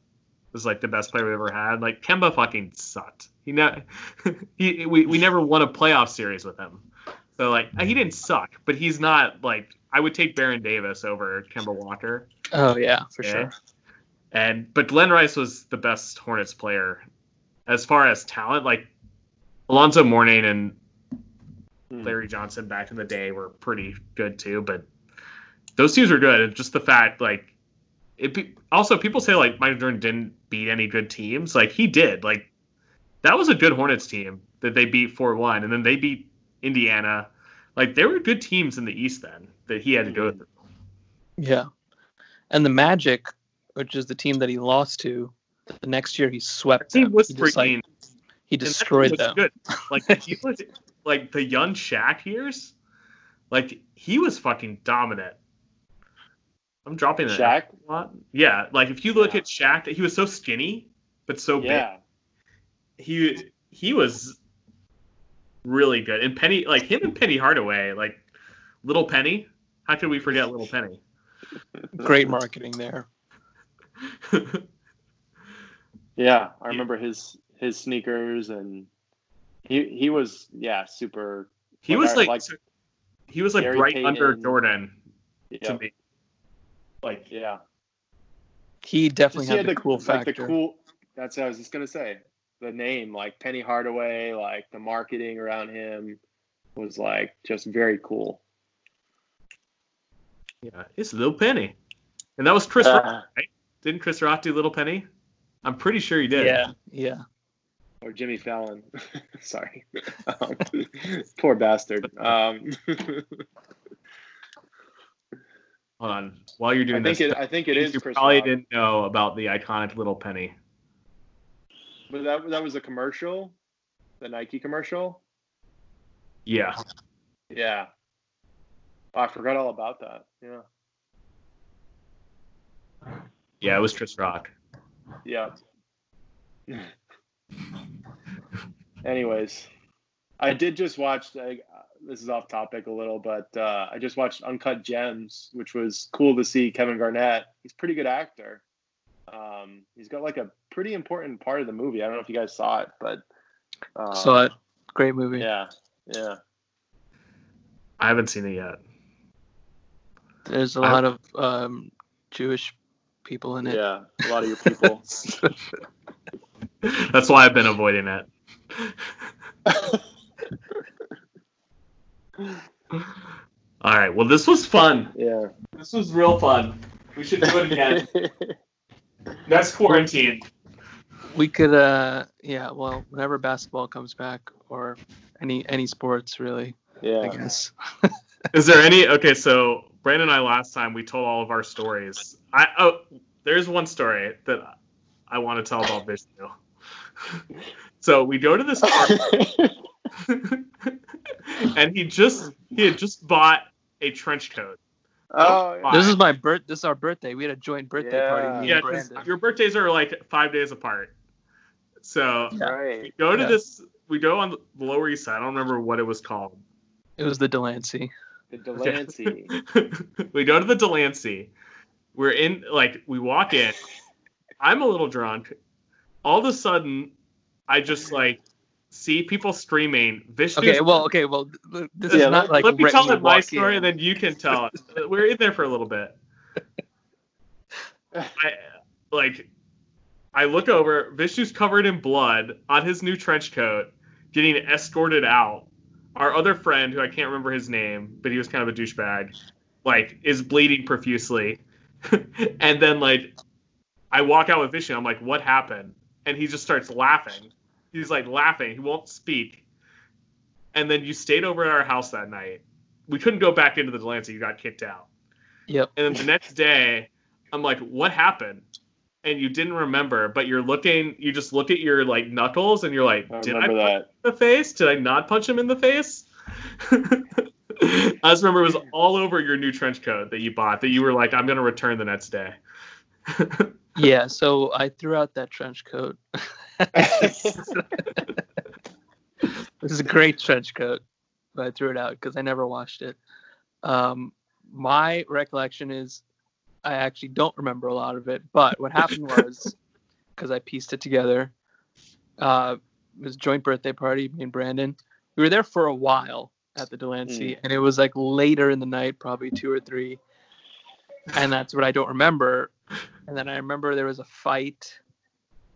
was like the best player we ever had. Like Kemba fucking sucked. He ne- he we, we never won a playoff series with him. So like he didn't suck, but he's not like I would take Baron Davis over Kemba Walker. Oh yeah, for Yeah. sure. And but Glen Rice was the best Hornets player as far as talent. Like Alonzo Mourning and Hmm. Larry Johnson back in the day were pretty good too, but those teams were good. And just the fact, like, it be, also people say like Michael Jordan didn't beat any good teams. Like he did. Like that was a good Hornets team that they beat four one, and then they beat Indiana. Like there were good teams in the East then that he had to go mm-hmm. through. Yeah. And the Magic, which is the team that he lost to, the next year he swept team was he, just, like, freaking he destroyed them. Good. Like look at, like the young Shaq years, like he was fucking dominant. I'm dropping that Shaq? a lot. Yeah, like if you look Yeah. at Shaq, he was so skinny but so Yeah. big. He he was really good. And Penny, like him and Penny Hardaway, like Little Penny. How could we forget Little Penny? Great marketing there. Yeah, I remember his his sneakers and he he was yeah super. he Like, was like, like he was like Gary right Payton. under Jordan to Yeah, me. Like yeah. He definitely Just, had yeah, the, cool like factor. the cool. That's what I was just gonna say. The name, like Penny Hardaway, like the marketing around him was like just very cool. Yeah, it's Little Penny. And that was Chris Rock, Uh, right? Didn't Chris Rock do Little Penny? I'm pretty sure he did. Yeah, yeah. or Jimmy Fallon. Sorry, um, poor bastard. Um, Hold on. While you're I doing think this, it. I think it is you Chris probably Rock. didn't know about the iconic Little Penny. But that that was a commercial, the Nike commercial. Yeah. Yeah. Oh, I forgot all about that. Yeah. Yeah, it was Chris Rock. Yeah. Anyways, I did just watch. I, this is off topic a little, but uh, I just watched Uncut Gems, which was cool to see Kevin Garnett. He's a pretty good actor. Um, he's got like a pretty important part of the movie. I don't know if you guys saw it, but uh, Saw it. Great movie. Yeah, yeah. I haven't seen it yet. There's a I- lot of um, Jewish people in it. Yeah, a lot of your people. That's why I've been avoiding it. All right. Well, this was fun. yeah. This was real fun. We should do it again. Next quarantine. We could, uh, yeah. Well, whenever basketball comes back, or any any sports really, Yeah. I guess. Is there any? Okay, so Branden and I last time we told all of our stories. I oh, there's one story that I want to tell about Vishnu. so we go to this park, and he just he had just bought a trench coat. oh, yeah. This is my birth. This is our birthday. We had a joint birthday party. Me Yeah, and 'cause Branden. your birthdays are like five days apart. So Yeah. right. we go to Yeah. this. We go on the Lower East Side. I don't remember what it was called. It was the Delancey. The Delancey. we go to the Delancey. We're in, like, we walk in. I'm a little drunk. All of a sudden, I just like see people streaming Vishnu's Okay, well, okay, well, this Yeah, is not like let me tell my story, in. and then you can tell it. We're in there for a little bit. I like. I look over. Vishnu's covered in blood on his new trench coat, getting escorted out. Our other friend, who I can't remember his name, but he was kind of a douchebag, like is bleeding profusely. and then like, I walk out with Vishnu. I'm like, "What happened?" And he just starts laughing. He's like laughing. He won't speak. And then you stayed over at our house that night. We couldn't go back into the Delancey. You got kicked out. Yep. And then the next day, I'm like, what happened? And you didn't remember, but you're looking, you just look at your like knuckles and you're like, I did I remember punch him in the face? Did I not punch him in the face? I just remember it was all over your new trench coat that you bought that you were like, I'm going to return the next day. Yeah, so I threw out that trench coat. This is a great trench coat, but I threw it out because I never washed it. Um, my recollection is I actually don't remember a lot of it, but what happened was because I pieced it together. Uh, it was a joint birthday party, me and Branden. We were there for a while at the Delancey, and it was like later in the night, probably two or three. And that's what I don't remember. And then I remember there was a fight,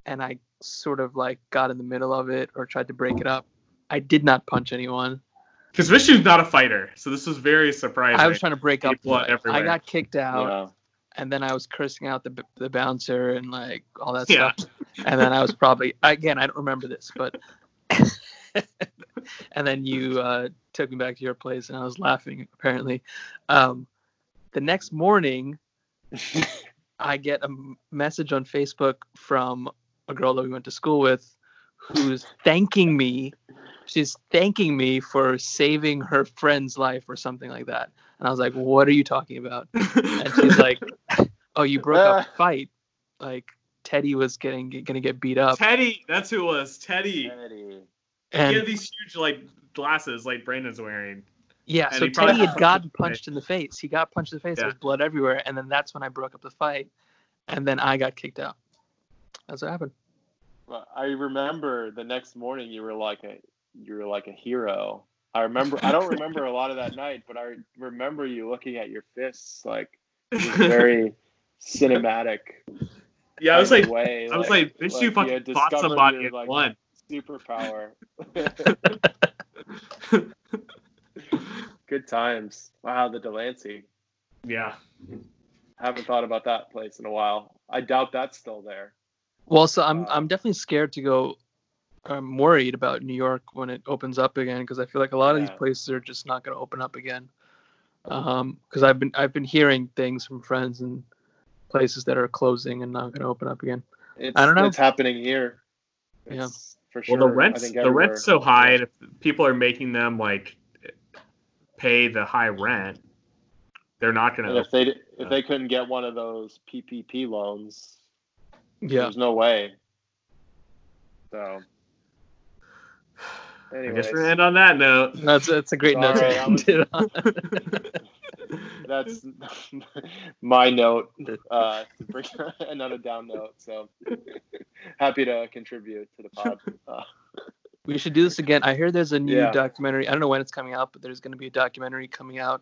and I sort of like got in the middle of it or tried to break it up. I did not punch anyone. Because Vishnu's not a fighter, so this was very surprising. I was trying to break up. The fight. I got kicked out. Yeah. and then I was cursing out the the bouncer and like all that Yeah. stuff. And then I was probably again I don't remember this, but and then you uh, took me back to your place and I was laughing apparently. Um, the next morning, I get a message on Facebook from a girl that we went to school with, who's thanking me. She's thanking me for saving her friend's life or something like that. And I was like, "What are you talking about?" and she's like, "Oh, you broke up uh. a fight. Like Teddy was getting gonna get beat up." Teddy, that's who it was. Teddy. Teddy. And he had these huge like glasses like Branden's wearing. Yeah, and so he probably- Teddy had gotten punched in the face. He got punched in the face. There was blood everywhere, and then that's when I broke up the fight. And then I got kicked out. That's what happened. Well, I remember the next morning you were like a you were like a hero. I remember I don't remember a lot of that night, but I remember you looking at your fists like very cinematic. Yeah, I was like, way, I was like, bitch, you you fucking had fought discovered somebody your, and like, won. superpower. Good times. Wow, the Delancey. yeah. Haven't thought about that place in a while. I doubt that's still there. Well, so I'm Uh, I'm definitely scared to go. I'm worried about New York when it opens up again because I feel like a lot of Yeah. these places are just not going to open up again. Um, because I've been I've been hearing things from friends and places that are closing and not going to open up again. It's, I don't know. It's happening here. Yeah. It's for sure. Well, the rent's the rent's so high, and if people are making them like pay the high rent, they're not gonna. if they if they couldn't get one of those PPP loans, Yeah. there's no way. So, I anyways, guess we're gonna end on that note. That's that's a great note to end was- it on. that's my note uh, to bring another down note. So happy to contribute to the pod. Uh, We should do this again. I hear there's a new Yeah. documentary. I don't know when it's coming out, but there's going to be a documentary coming out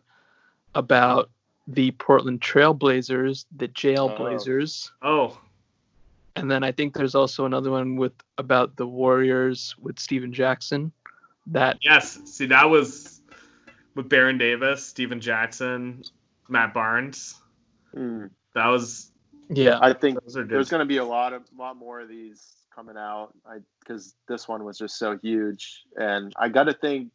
about the Portland Trailblazers, the Jail Blazers. Oh, and then I think there's also another one with about the Warriors with Stephen Jackson. That yes. See, that was with Baron Davis, Stephen Jackson, Matt Barnes. hmm. That was yeah, I think those are there's going to be a lot of lot more of these coming out. I because this one was just so huge. And i got to think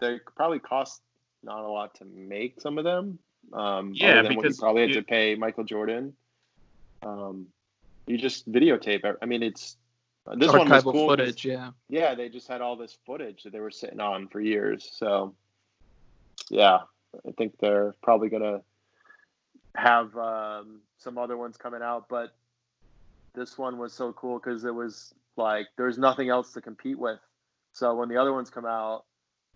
they probably cost not a lot to make some of them um Yeah, other than what you probably had you- to pay michael jordan. Um you just videotape i mean it's this one was archival footage. Yeah, yeah they just had all this footage that they were sitting on for years. So yeah i think they're probably gonna have um, some other ones coming out but this one was so cool because it was like there's nothing else to compete with so when the other ones come out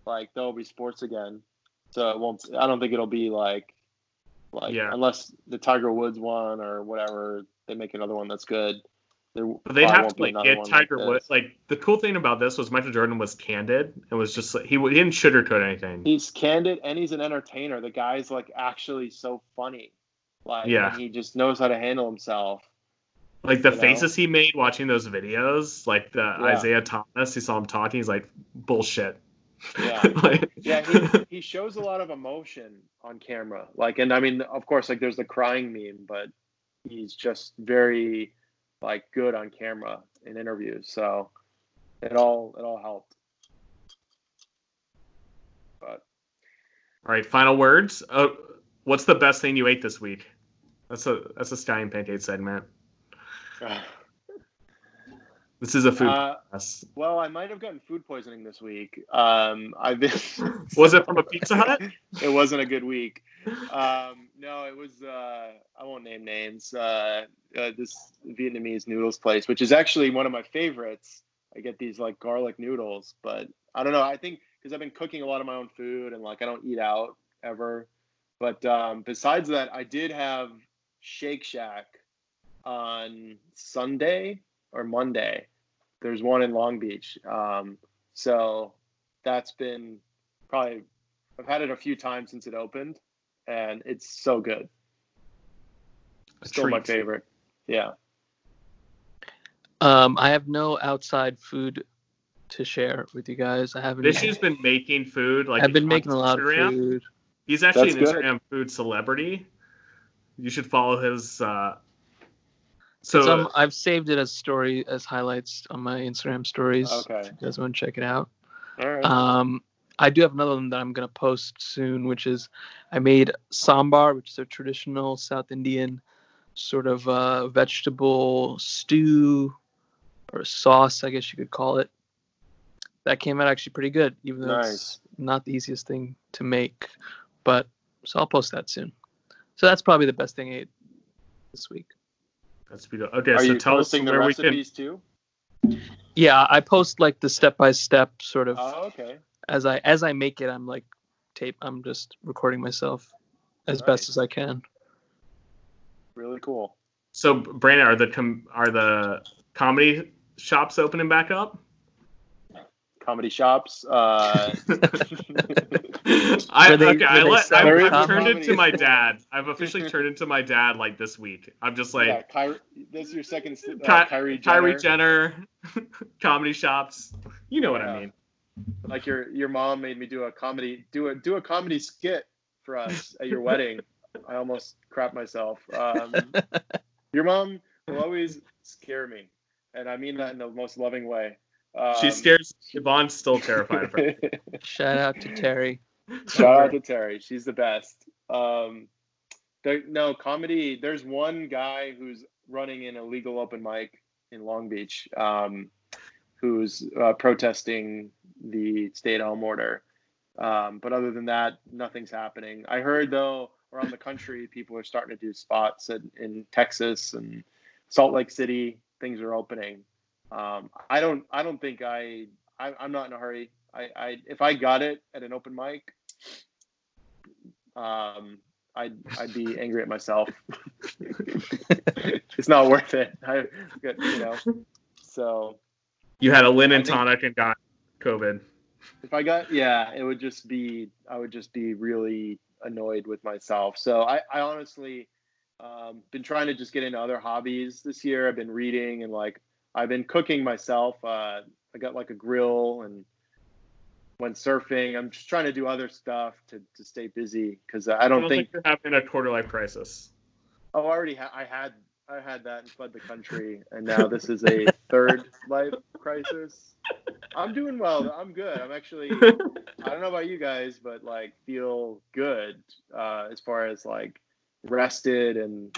like there'll be sports again so it won't i don't think it'll be like like Yeah. unless the tiger woods one or whatever they make another one that's good But they'd have to like get Tiger this. Woods. Like the cool thing about this was Michael Jordan was candid and was just like he, he didn't sugarcoat anything. he's candid and he's an entertainer. The guy's like actually so funny. Like Yeah. he just knows how to handle himself. Like the you know? faces he made watching those videos, like the Yeah. Isiah Thomas, he saw him talking. He's like bullshit. Yeah. Like- Yeah, he, he shows a lot of emotion on camera. Like and I mean of course like there's the crying meme, but he's just very like good on camera in interviews. So it all it all helped. But All right, final words. Uh, what's the best thing you ate this week? That's a that's a Scallion Pancake segment. This is a food uh, well, I might have gotten food poisoning this week. Um, I've been Was it from a Pizza Hut? it wasn't a good week. Um, no, it was. Uh, I won't name names. Uh, uh, this Vietnamese noodles place, which is actually one of my favorites. I get these like garlic noodles, but I don't know. I think because I've been cooking a lot of my own food and like I don't eat out ever. But um, besides that, I did have Shake Shack on Sunday or Monday. There's one in Long Beach. Um, so that's been probably I've had it a few times since it opened, and it's so good. A Still my favorite. Yeah. Um, I have no outside food to share with you guys. I haven't. Vishu's been making food. Like I've been on making a lot Instagram. of food. He's actually That's an good. Instagram food celebrity. You should follow his. Uh... So um, I've saved it as story as highlights on my Instagram stories. Okay. If you guys want to check it out. All right. Um, I do have another one that I'm gonna post soon, which is I made sambar, which is a traditional South Indian sort of uh, vegetable stew or sauce, I guess you could call it. That came out actually pretty good, even though Nice. it's not the easiest thing to make. But so I'll post that soon. So that's probably the best thing I ate this week. That's beautiful. Okay, Are so you tell us the where we can. recipes too? Yeah, I post like the step by step sort of Oh, okay. as I as I make it. I'm like tape. I'm just recording myself as best Nice. as I can. Really cool. So Branden, are the com- are the comedy shops opening back up? Comedy shops. Uh, I Were they- okay. I were they let, selling I've, I've comedy? turned into my dad. I've officially turned into my dad like this week. I'm just like yeah, Kyrie, this is your second. Uh, Ky- Kyrie Jenner. Kyrie Jenner, comedy shops. You know what I mean. Like your your mom made me do a comedy do a do a comedy skit for us at your wedding. I almost crap myself. Um, your mom will always scare me, and I mean that in the most loving way. Um, She scares. Yvonne's still terrified of her. Shout out to Terry. Shout out to Terry. She's the best. Um, no comedy. There's one guy who's running an illegal open mic in Long Beach, um, who's uh, protesting the stay-at-home order. Um, but other than that, nothing's happening. I heard though around the country, people are starting to do spots in, in Texas and Salt Lake City. Things are opening. Um, I don't. I don't think I. I I'm not in a hurry. I, I if I got it at an open mic, um, I'd I'd be angry at myself. it's not worth it. I, you know. So You had a linen tonic and got COVID. if I got yeah, it would just be I would just be really annoyed with myself. So I I honestly um, been trying to just get into other hobbies this year. I've been reading and like I've been cooking myself. Uh, I got like a grill and went surfing. I'm just trying to do other stuff to, to stay busy because I I don't don't think think you're having a quarter life crisis. Oh, I already ha- I had I had that and fled the country, and now this is a third life crisis. I'm doing well. I'm good. I'm actually. I don't know about you guys, but like feel good uh, as far as like rested and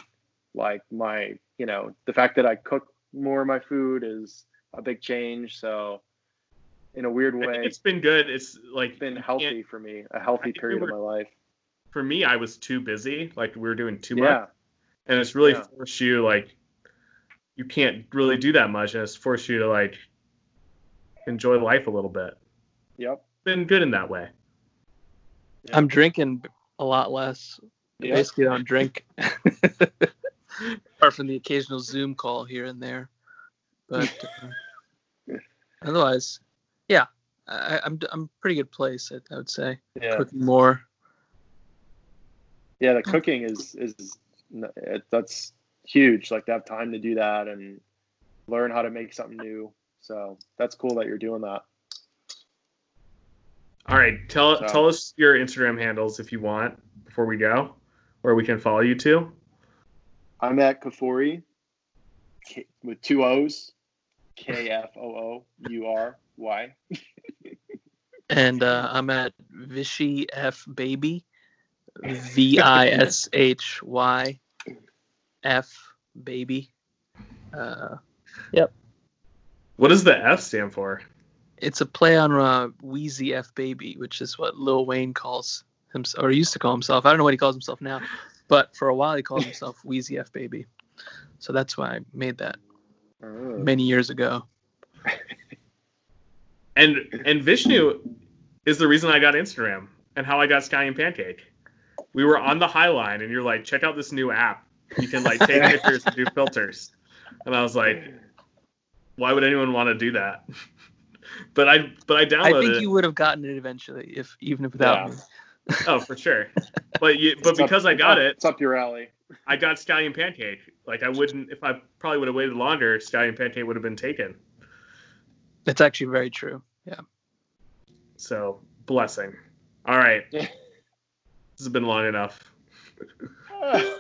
like my you know the fact that I cook more of my food is a big change. So in a weird I think way, it's been good. It's like it's been healthy for me. A healthy think we period of my life. For me, I was too busy. Like we were doing too much. And it's really Yeah. forced you like you can't really do that much and it's forced you to like enjoy life a little bit Yep. been good in that way Yeah. I'm drinking a lot less. I Yep. Basically, don't drink. Apart from the occasional Zoom call here and there, but uh, otherwise, yeah, I, I'm I'm pretty good place. I, I would say Yeah. cooking more. yeah the oh. cooking is is it, that's huge like to have time to do that and learn how to make something new so that's cool that you're doing that all right tell So- tell us your instagram handles if you want before we go where we can follow you to i'm at kfoury with two o's k-f-o-o-u-r-y And uh, I'm at Vishy F Baby, V I S H Y F Baby. Uh, yep. what does the f stand for it's a play on uh, Weezy F Baby, which is what Lil Wayne calls himself, or used to call himself. I don't know what he calls himself now, but for a while he called himself Weezy F Baby. So that's why I made that Oh. many years ago. and and vishnu is the reason i got instagram and how i got scallion pancake we were on the high line and you're like check out this new app You can like take pictures and do filters. And I was like, why would anyone want to do that? but I but I downloaded it. I think you would have gotten it eventually, if even if without Yeah. me. Oh, for sure. But you, but It's up- because I got it, it's up your alley. I got scallion pancake. Like I wouldn't if I probably would have waited longer, scallion pancake would have been taken. That's actually very true. Yeah. So blessing. All right. This has been long enough.